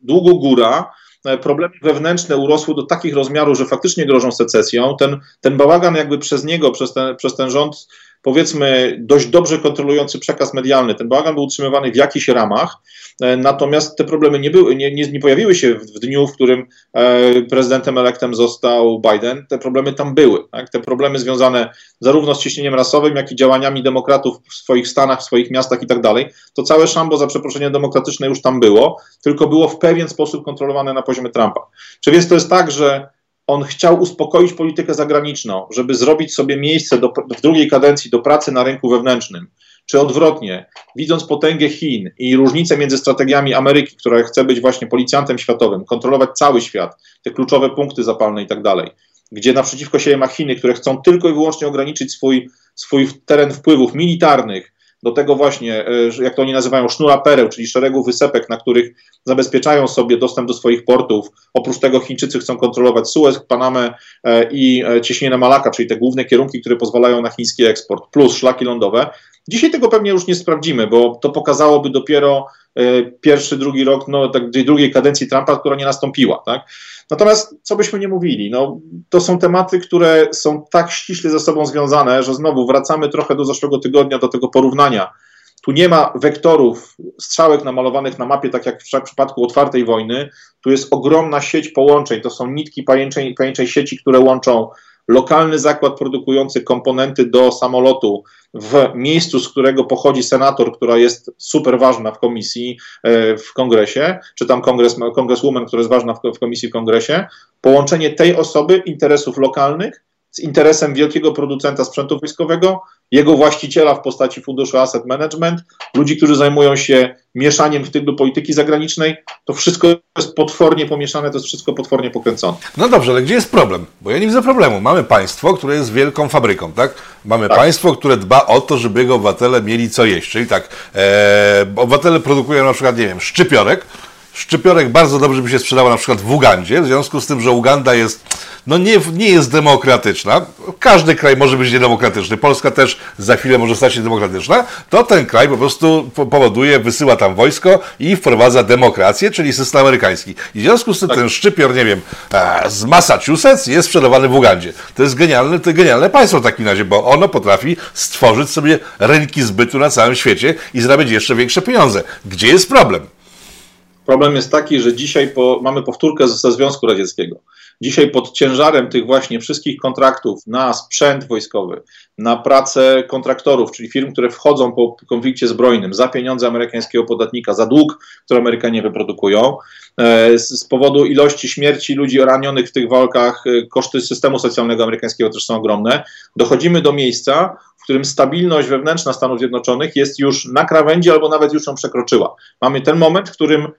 długo góra, E, problemy wewnętrzne urosły do takich rozmiarów, że faktycznie grożą secesją. Ten, ten bałagan jakby przez niego, przez ten, przez ten rząd powiedzmy, dość dobrze kontrolujący przekaz medialny. Ten bałagan był utrzymywany w jakichś ramach, e, natomiast te problemy nie, były, nie, nie, nie pojawiły się w, dniu, w którym e, prezydentem elektem został Biden. Te problemy tam były. Tak? Te problemy związane zarówno z ciśnieniem rasowym, jak i działaniami demokratów w swoich stanach, w swoich miastach i tak dalej. To całe szambo, za przeproszeniem demokratyczne już tam było, tylko było w pewien sposób kontrolowane na poziomie Trumpa. Czy więc to jest tak, że on chciał uspokoić politykę zagraniczną, żeby zrobić sobie miejsce do, w drugiej kadencji do pracy na rynku wewnętrznym, czy odwrotnie, widząc potęgę Chin i różnicę między strategiami Ameryki, która chce być właśnie policjantem światowym, kontrolować cały świat, te kluczowe punkty zapalne i tak dalej, gdzie naprzeciwko siebie ma Chiny, które chcą tylko i wyłącznie ograniczyć swój, swój teren wpływów militarnych, do tego właśnie, e, jak to oni nazywają, sznura pereł, czyli szeregu wysepek, na których zabezpieczają sobie dostęp do swoich portów. Oprócz tego Chińczycy chcą kontrolować Suez, Panamę e, i e, cieśninę Malaka, czyli te główne kierunki, które pozwalają na chiński eksport, plus szlaki lądowe. Dzisiaj tego pewnie już nie sprawdzimy, bo to pokazałoby dopiero pierwszy, drugi rok no, tak, drugiej kadencji Trumpa, która nie nastąpiła. Tak? Natomiast co byśmy nie mówili, no, to są tematy, które są tak ściśle ze sobą związane, że znowu wracamy trochę do zeszłego tygodnia, do tego porównania. Tu nie ma wektorów, strzałek namalowanych na mapie, tak jak w przypadku otwartej wojny. Tu jest ogromna sieć połączeń. To są nitki pajęczej, pajęczej sieci, które łączą lokalny zakład produkujący komponenty do samolotu w miejscu, z którego pochodzi senator, która jest super ważna w komisji e, w kongresie, czy tam kongres, kongreswoman, która jest ważna w, w komisji w kongresie, połączenie tej osoby interesów lokalnych z interesem wielkiego producenta sprzętu wojskowego, jego właściciela w postaci funduszu Asset Management, ludzi, którzy zajmują się mieszaniem w tyglu polityki zagranicznej, to wszystko jest potwornie pomieszane, to jest wszystko potwornie pokręcone. No dobrze, ale gdzie jest problem? Bo ja nie widzę problemu. Mamy państwo, które jest wielką fabryką, tak? Mamy tak. państwo, które dba o to, żeby jego obywatele mieli co jeść. Czyli tak, e, obywatele produkują na przykład, nie wiem, szczypiorek, Szczypiorek bardzo dobrze by się sprzedała na przykład w Ugandzie, w związku z tym, że Uganda jest, no nie, nie jest demokratyczna, każdy kraj może być niedemokratyczny, Polska też za chwilę może stać się demokratyczna, to ten kraj po prostu powoduje, wysyła tam wojsko i wprowadza demokrację, czyli system amerykański. I w związku z tym tak. ten szczypior, nie wiem, z Massachusetts jest sprzedawany w Ugandzie. To jest genialne, to genialne państwo w takim razie, bo ono potrafi stworzyć sobie rynki zbytu na całym świecie i zarabiać jeszcze większe pieniądze. Gdzie jest problem? Problem jest taki, że dzisiaj po, mamy powtórkę ze Związku Radzieckiego. Dzisiaj pod ciężarem tych właśnie wszystkich kontraktów na sprzęt wojskowy, na pracę kontraktorów, czyli firm, które wchodzą po konflikcie zbrojnym za pieniądze amerykańskiego podatnika, za dług, który Amerykanie wyprodukują, e, z powodu ilości śmierci ludzi ranionych w tych walkach, e, koszty systemu socjalnego amerykańskiego też są ogromne, dochodzimy do miejsca, w którym stabilność wewnętrzna Stanów Zjednoczonych jest już na krawędzi albo nawet już ją przekroczyła. Mamy ten moment, w którym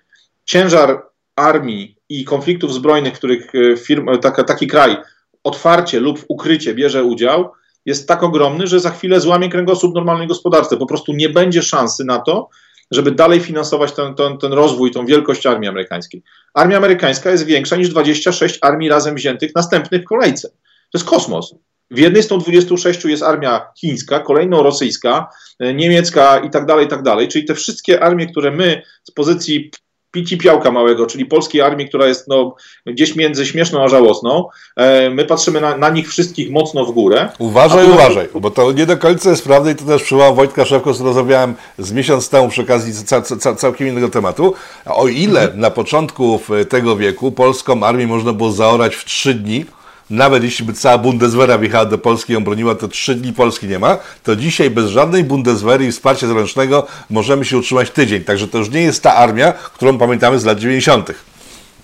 ciężar armii i konfliktów zbrojnych, w których e, firm, e, taka, taki kraj otwarcie lub ukrycie bierze udział, jest tak ogromny, że za chwilę złamie kręgosłup normalnej gospodarce. Po prostu nie będzie szansy na to, żeby dalej finansować ten, ten, ten rozwój, tą wielkość armii amerykańskiej. Armia amerykańska jest większa niż 26 armii razem wziętych następnych w kolejce. To jest kosmos. W jednej z tą 26 jest armia chińska, kolejną rosyjska, e, niemiecka i tak dalej, i tak dalej. Czyli te wszystkie armie, które my z pozycji pici piałka małego, czyli polskiej armii, która jest no, gdzieś między śmieszną a żałosną. E, my patrzymy na, na, nich wszystkich mocno w górę. Uważaj, uważaj, bo to nie do końca jest prawda i to też przywołam Wojtka Szewko, z rozmawiałem z miesiąc temu przy okazji ca, ca, całkiem innego tematu. O ile na początku tego wieku polską armię można było zaorać w trzy dni, nawet jeśli by cała Bundeswehra wjechała do Polski i ją broniła, to trzy dni Polski nie ma, to dzisiaj bez żadnej Bundeswehry i wsparcia zewnętrznego możemy się utrzymać tydzień. Także to już nie jest ta armia, którą pamiętamy z lat 90.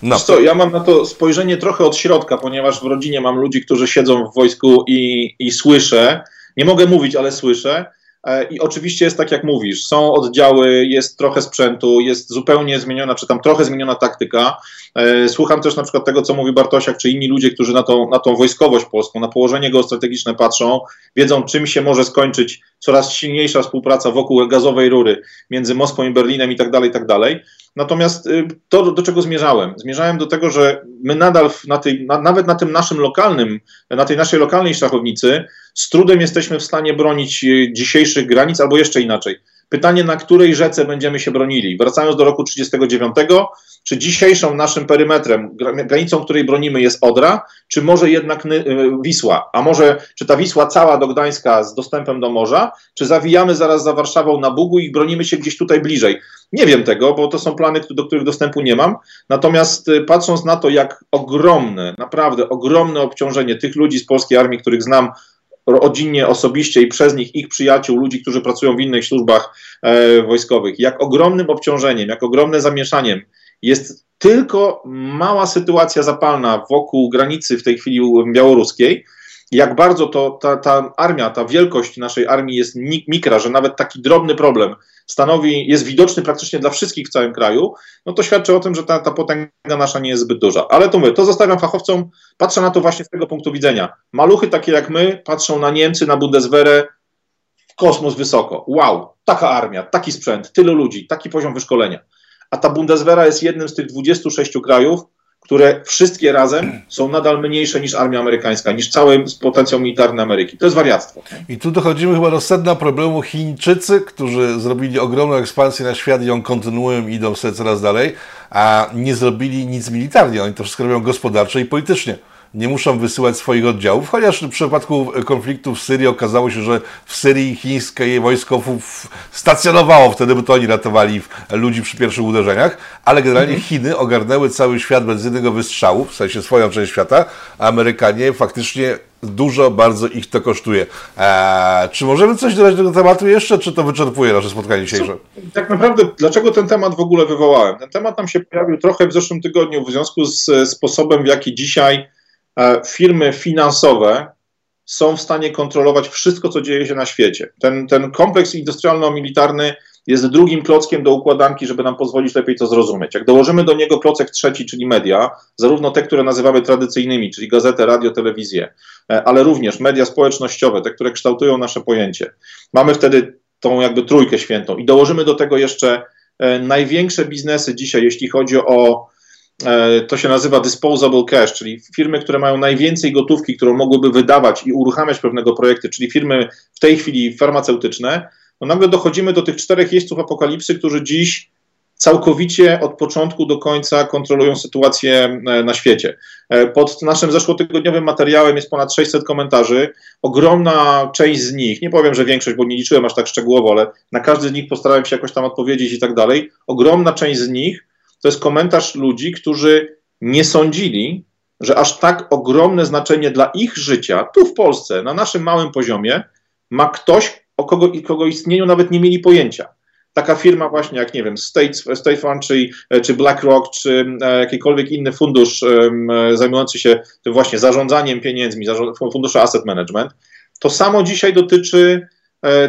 No. Co, ja mam na to spojrzenie trochę od środka, ponieważ w rodzinie mam ludzi, którzy siedzą w wojsku i, i słyszę, nie mogę mówić, ale słyszę, I oczywiście jest tak, jak mówisz, są oddziały, jest trochę sprzętu, jest zupełnie zmieniona, czy tam trochę zmieniona taktyka. E, słucham też na przykład tego, co mówi Bartosiak, czy inni ludzie, którzy na tą, na tą wojskowość polską, na położenie geostrategiczne patrzą, wiedzą, czym się może skończyć coraz silniejsza współpraca wokół gazowej rury między Moskwą i Berlinem i tak dalej, i tak dalej. Natomiast y, to, do czego zmierzałem? Zmierzałem do tego, że my nadal, na tej, na, nawet na tym naszym lokalnym, na tej naszej lokalnej szachownicy, z trudem jesteśmy w stanie bronić y, dzisiejszych granic, albo jeszcze inaczej. Pytanie, na której rzece będziemy się bronili? Wracając do roku 1939, czy dzisiejszą naszym perymetrem, granicą, której bronimy jest Odra, czy może jednak y, Wisła? A może, czy ta Wisła cała do Gdańska z dostępem do morza, czy zawijamy zaraz za Warszawą na Bugu i bronimy się gdzieś tutaj bliżej? Nie wiem tego, bo to są plany, do których dostępu nie mam. Natomiast y, patrząc na to, jak ogromne, naprawdę ogromne obciążenie tych ludzi z polskiej armii, których znam rodzinnie, osobiście i przez nich ich przyjaciół, ludzi, którzy pracują w innych służbach e, wojskowych, jak ogromnym obciążeniem, jak ogromnym zamieszaniem jest tylko mała sytuacja zapalna wokół granicy w tej chwili białoruskiej, jak bardzo to ta, ta armia, ta wielkość naszej armii jest mikra, że nawet taki drobny problem stanowi, jest widoczny praktycznie dla wszystkich w całym kraju, no to świadczy o tym, że ta, ta potęga nasza nie jest zbyt duża. Ale to my, to zostawiam fachowcom, patrzę na to właśnie z tego punktu widzenia. Maluchy takie jak my patrzą na Niemcy, na Bundeswehrę, kosmos wysoko. Wow, taka armia, taki sprzęt, tylu ludzi, taki poziom wyszkolenia. A ta Bundeswehra jest jednym z tych 26 krajów, które wszystkie razem są nadal mniejsze niż armia amerykańska, niż cały potencjał militarny Ameryki. To jest wariactwo. I tu dochodzimy chyba do sedna problemu. Chińczycy, którzy zrobili ogromną ekspansję na świat i ją kontynuują i idą sobie coraz dalej, a nie zrobili nic militarnie. Oni to wszystko robią gospodarczo i politycznie nie muszą wysyłać swoich oddziałów, chociaż w przypadku konfliktu w Syrii okazało się, że w Syrii chińskie wojsko stacjonowało, wtedy by to oni ratowali ludzi przy pierwszych uderzeniach, ale generalnie mhm. Chiny ogarnęły cały świat bez jednego wystrzału, w sensie swoją część świata, a Amerykanie faktycznie dużo bardzo ich to kosztuje. Eee, czy możemy coś dodać do tego tematu jeszcze, czy to wyczerpuje nasze spotkanie dzisiejsze? Tak naprawdę, dlaczego ten temat w ogóle wywołałem? Ten temat nam się pojawił trochę w zeszłym tygodniu w związku z sposobem, w jaki dzisiaj firmy finansowe są w stanie kontrolować wszystko, co dzieje się na świecie. Ten, ten kompleks industrialno-militarny jest drugim klockiem do układanki, żeby nam pozwolić lepiej to zrozumieć. Jak dołożymy do niego klocek trzeci, czyli media, zarówno te, które nazywamy tradycyjnymi, czyli gazetę, radio, telewizję, e, ale również media społecznościowe, te, które kształtują nasze pojęcie. Mamy wtedy tą jakby trójkę świętą i dołożymy do tego jeszcze e, największe biznesy dzisiaj, jeśli chodzi o e, to się nazywa disposable cash, czyli firmy, które mają najwięcej gotówki, którą mogłyby wydawać i uruchamiać pewnego projekty, czyli firmy w tej chwili farmaceutyczne, no nagle dochodzimy do tych czterech jeźdźców apokalipsy, którzy dziś całkowicie od początku do końca kontrolują sytuację e, na świecie. E, pod naszym zeszłotygodniowym materiałem jest ponad 600 komentarzy. Ogromna część z nich, nie powiem, że większość, bo nie liczyłem aż tak szczegółowo, ale na każdy z nich postarałem się jakoś tam odpowiedzieć i tak dalej. Ogromna część z nich to jest komentarz ludzi, którzy nie sądzili, że aż tak ogromne znaczenie dla ich życia, tu w Polsce, na naszym małym poziomie, ma ktoś, o kogo, kogo istnieniu nawet nie mieli pojęcia. Taka firma właśnie jak, nie wiem, State, State Fund, czy, czy BlackRock, czy e, jakikolwiek inny fundusz um, zajmujący się tym właśnie zarządzaniem pieniędzmi, fundusze asset management, to samo dzisiaj dotyczy e,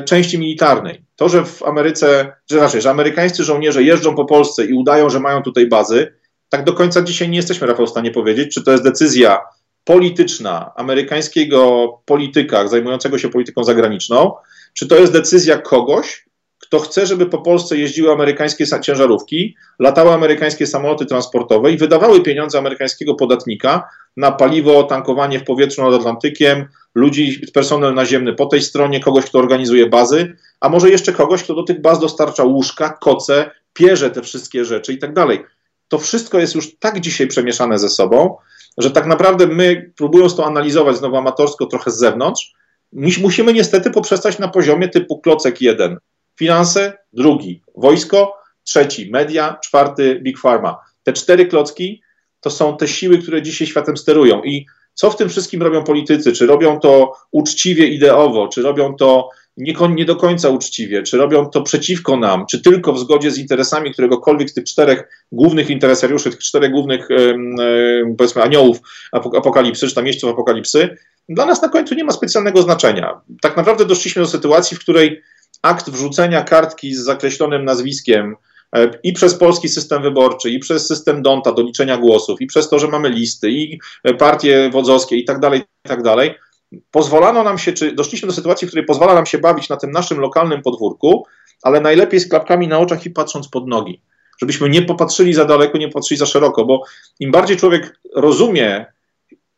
części militarnej. To, że w Ameryce, że raczej, że amerykańscy żołnierze jeżdżą po Polsce i udają, że mają tutaj bazy, tak do końca dzisiaj nie jesteśmy, Rafał, w stanie powiedzieć, czy to jest decyzja polityczna amerykańskiego polityka zajmującego się polityką zagraniczną, czy to jest decyzja kogoś, kto chce, żeby po Polsce jeździły amerykańskie ciężarówki, latały amerykańskie samoloty transportowe i wydawały pieniądze amerykańskiego podatnika na paliwo, tankowanie w powietrzu nad Atlantykiem, ludzi, personel naziemny po tej stronie, kogoś, kto organizuje bazy, a może jeszcze kogoś, kto do tych baz dostarcza łóżka, koce, pierze te wszystkie rzeczy i tak dalej. To wszystko jest już tak dzisiaj przemieszane ze sobą, że tak naprawdę my, próbując to analizować znowu amatorsko trochę z zewnątrz, musimy niestety poprzestać na poziomie typu klocek jeden, finanse, drugi wojsko, trzeci media, czwarty big pharma. Te cztery klocki to są te siły, które dzisiaj światem sterują i co w tym wszystkim robią politycy? Czy robią to uczciwie, ideowo, czy robią to nie, nie, do końca uczciwie, czy robią to przeciwko nam, czy tylko w zgodzie z interesami któregokolwiek z tych czterech głównych interesariuszy, tych czterech głównych, powiedzmy, aniołów apokalipsy, czy tam jeźdźców apokalipsy, dla nas na końcu nie ma specjalnego znaczenia. Tak naprawdę doszliśmy do sytuacji, w której akt wrzucenia kartki z zakreślonym nazwiskiem e, i przez polski system wyborczy, i przez system Donta do liczenia głosów, i przez to, że mamy listy, i partie wodzowskie, i tak dalej, i tak dalej, pozwolano nam się, czy doszliśmy do sytuacji, w której pozwala nam się bawić na tym naszym lokalnym podwórku, ale najlepiej z klapkami na oczach i patrząc pod nogi. Żebyśmy nie popatrzyli za daleko, nie patrzyli za szeroko, bo im bardziej człowiek rozumie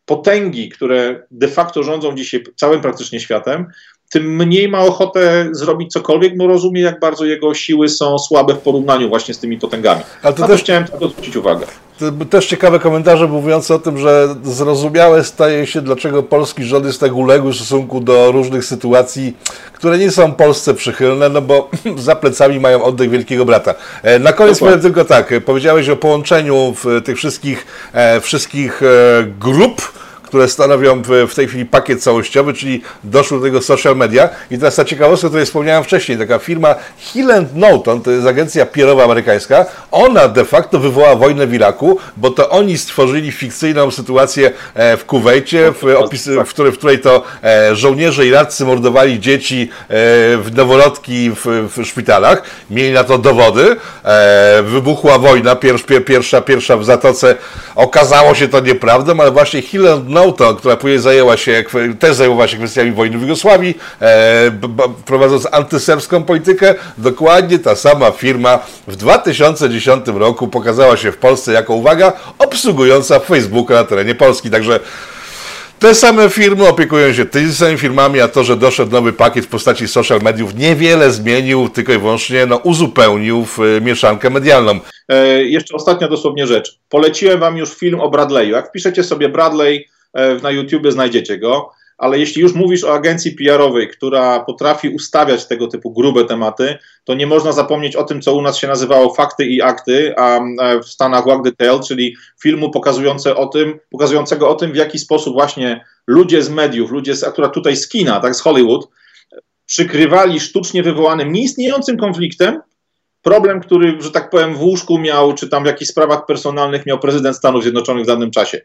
potęgi, które de facto rządzą dzisiaj całym praktycznie światem, tym mniej ma ochotę zrobić cokolwiek, bo rozumie, jak bardzo jego siły są słabe w porównaniu właśnie z tymi potęgami. Ale to też chciałem zwrócić uwagę. To też ciekawe komentarze mówiące o tym, że zrozumiałe staje się, dlaczego polski rząd jest tak uległy w stosunku do różnych sytuacji, które nie są Polsce przychylne, no bo [clears throat] za plecami mają oddech Wielkiego Brata. E, na koniec powiem tylko tak, powiedziałeś o połączeniu tych wszystkich, e, wszystkich e, grup, które stanowią w, tej chwili pakiet całościowy, czyli doszło do tego social media. I teraz ta ciekawostka, o której wspomniałem wcześniej, taka firma Hill Norton, to jest agencja PR-owa amerykańska, ona de facto wywołała wojnę w Iraku, bo to oni stworzyli fikcyjną sytuację e, w Kuwejcie, w, opis, w, której, w której to e, żołnierze iraccy mordowali dzieci e, w noworodki w, w szpitalach. Mieli na to dowody. Wybuchła wojna, pierwsza, pierwsza w Zatoce. Okazało się to nieprawdą, ale właśnie Hill Norton Nauta, która później zajęła się, też zajmowała się kwestiami wojny w Jugosławii, e, prowadząc antyserbską politykę, dokładnie ta sama firma w 2010 roku pokazała się w Polsce jako, uwaga, obsługująca Facebooka na terenie Polski. Także te same firmy opiekują się tymi samymi firmami, a to, że doszedł nowy pakiet w postaci social mediów, niewiele zmienił, tylko i wyłącznie no, uzupełnił e, mieszankę medialną. E, jeszcze ostatnia dosłownie rzecz. Poleciłem Wam już film o Bradley'u. Jak wpiszecie sobie Bradley na YouTubie znajdziecie go, ale jeśli już mówisz o agencji PR-owej, która potrafi ustawiać tego typu grube tematy, to nie można zapomnieć o tym, co u nas się nazywało fakty i akty, a w Stanach Walk the Tale, czyli filmu pokazujące o tym, pokazującego o tym, w jaki sposób właśnie ludzie z mediów, ludzie z, akurat tutaj z kina, tak z Hollywood, przykrywali sztucznie wywołanym, nieistniejącym konfliktem problem, który, że tak powiem, w łóżku miał, czy tam w jakichś sprawach personalnych miał prezydent Stanów Zjednoczonych w danym czasie.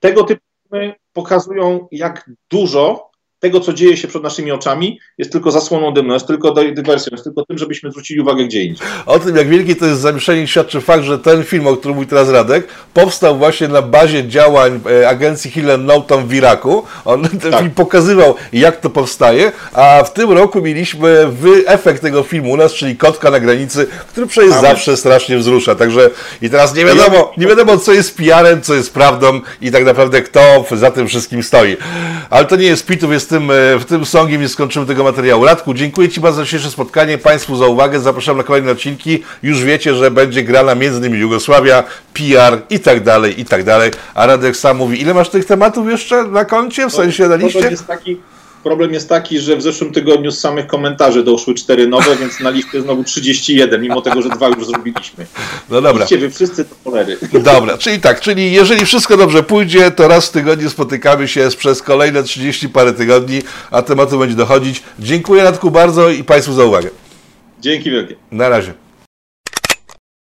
Tego typu filmy pokazują, jak dużo tego, co dzieje się przed naszymi oczami, jest tylko zasłoną dymną, jest tylko dywersją, jest tylko tym, żebyśmy zwrócili uwagę gdzie indziej. O tym, jak wielkie to jest zamieszanie, świadczy fakt, że ten film, o którym mówi teraz Radek, powstał właśnie na bazie działań e, agencji Hill Norton w Iraku. On ten tak. film pokazywał, jak to powstaje, a w tym roku mieliśmy efekt tego filmu u nas, czyli Kotka na granicy, który przecież Amen. zawsze strasznie wzrusza. Także i teraz nie wiadomo, nie wiadomo, co jest PR-em, co jest prawdą i tak naprawdę kto za tym wszystkim stoi. Ale to nie jest pitów, jest tym, e, w tym songiem nie skończymy tego materiału. Radku, dziękuję Ci bardzo za dzisiejsze spotkanie, Państwu za uwagę, zapraszam na kolejne odcinki. Już wiecie, że będzie grana między innymi Jugosławia, PR i tak dalej, i tak dalej. A Radek sam mówi, ile masz tych tematów jeszcze na koncie, w sensie na liście? jest taki, Problem jest taki, że w zeszłym tygodniu z samych komentarzy doszły cztery nowe, więc na liście znowu 31, mimo tego, że dwa już zrobiliśmy. No dobra. Idźcie wy wszyscy to polery. Dobra, czyli tak, czyli jeżeli wszystko dobrze pójdzie, to raz w tygodniu spotykamy się przez kolejne 30 parę tygodni, a tematu będzie dochodzić. Dziękuję Radku bardzo i Państwu za uwagę. Dzięki wielkie. Na razie.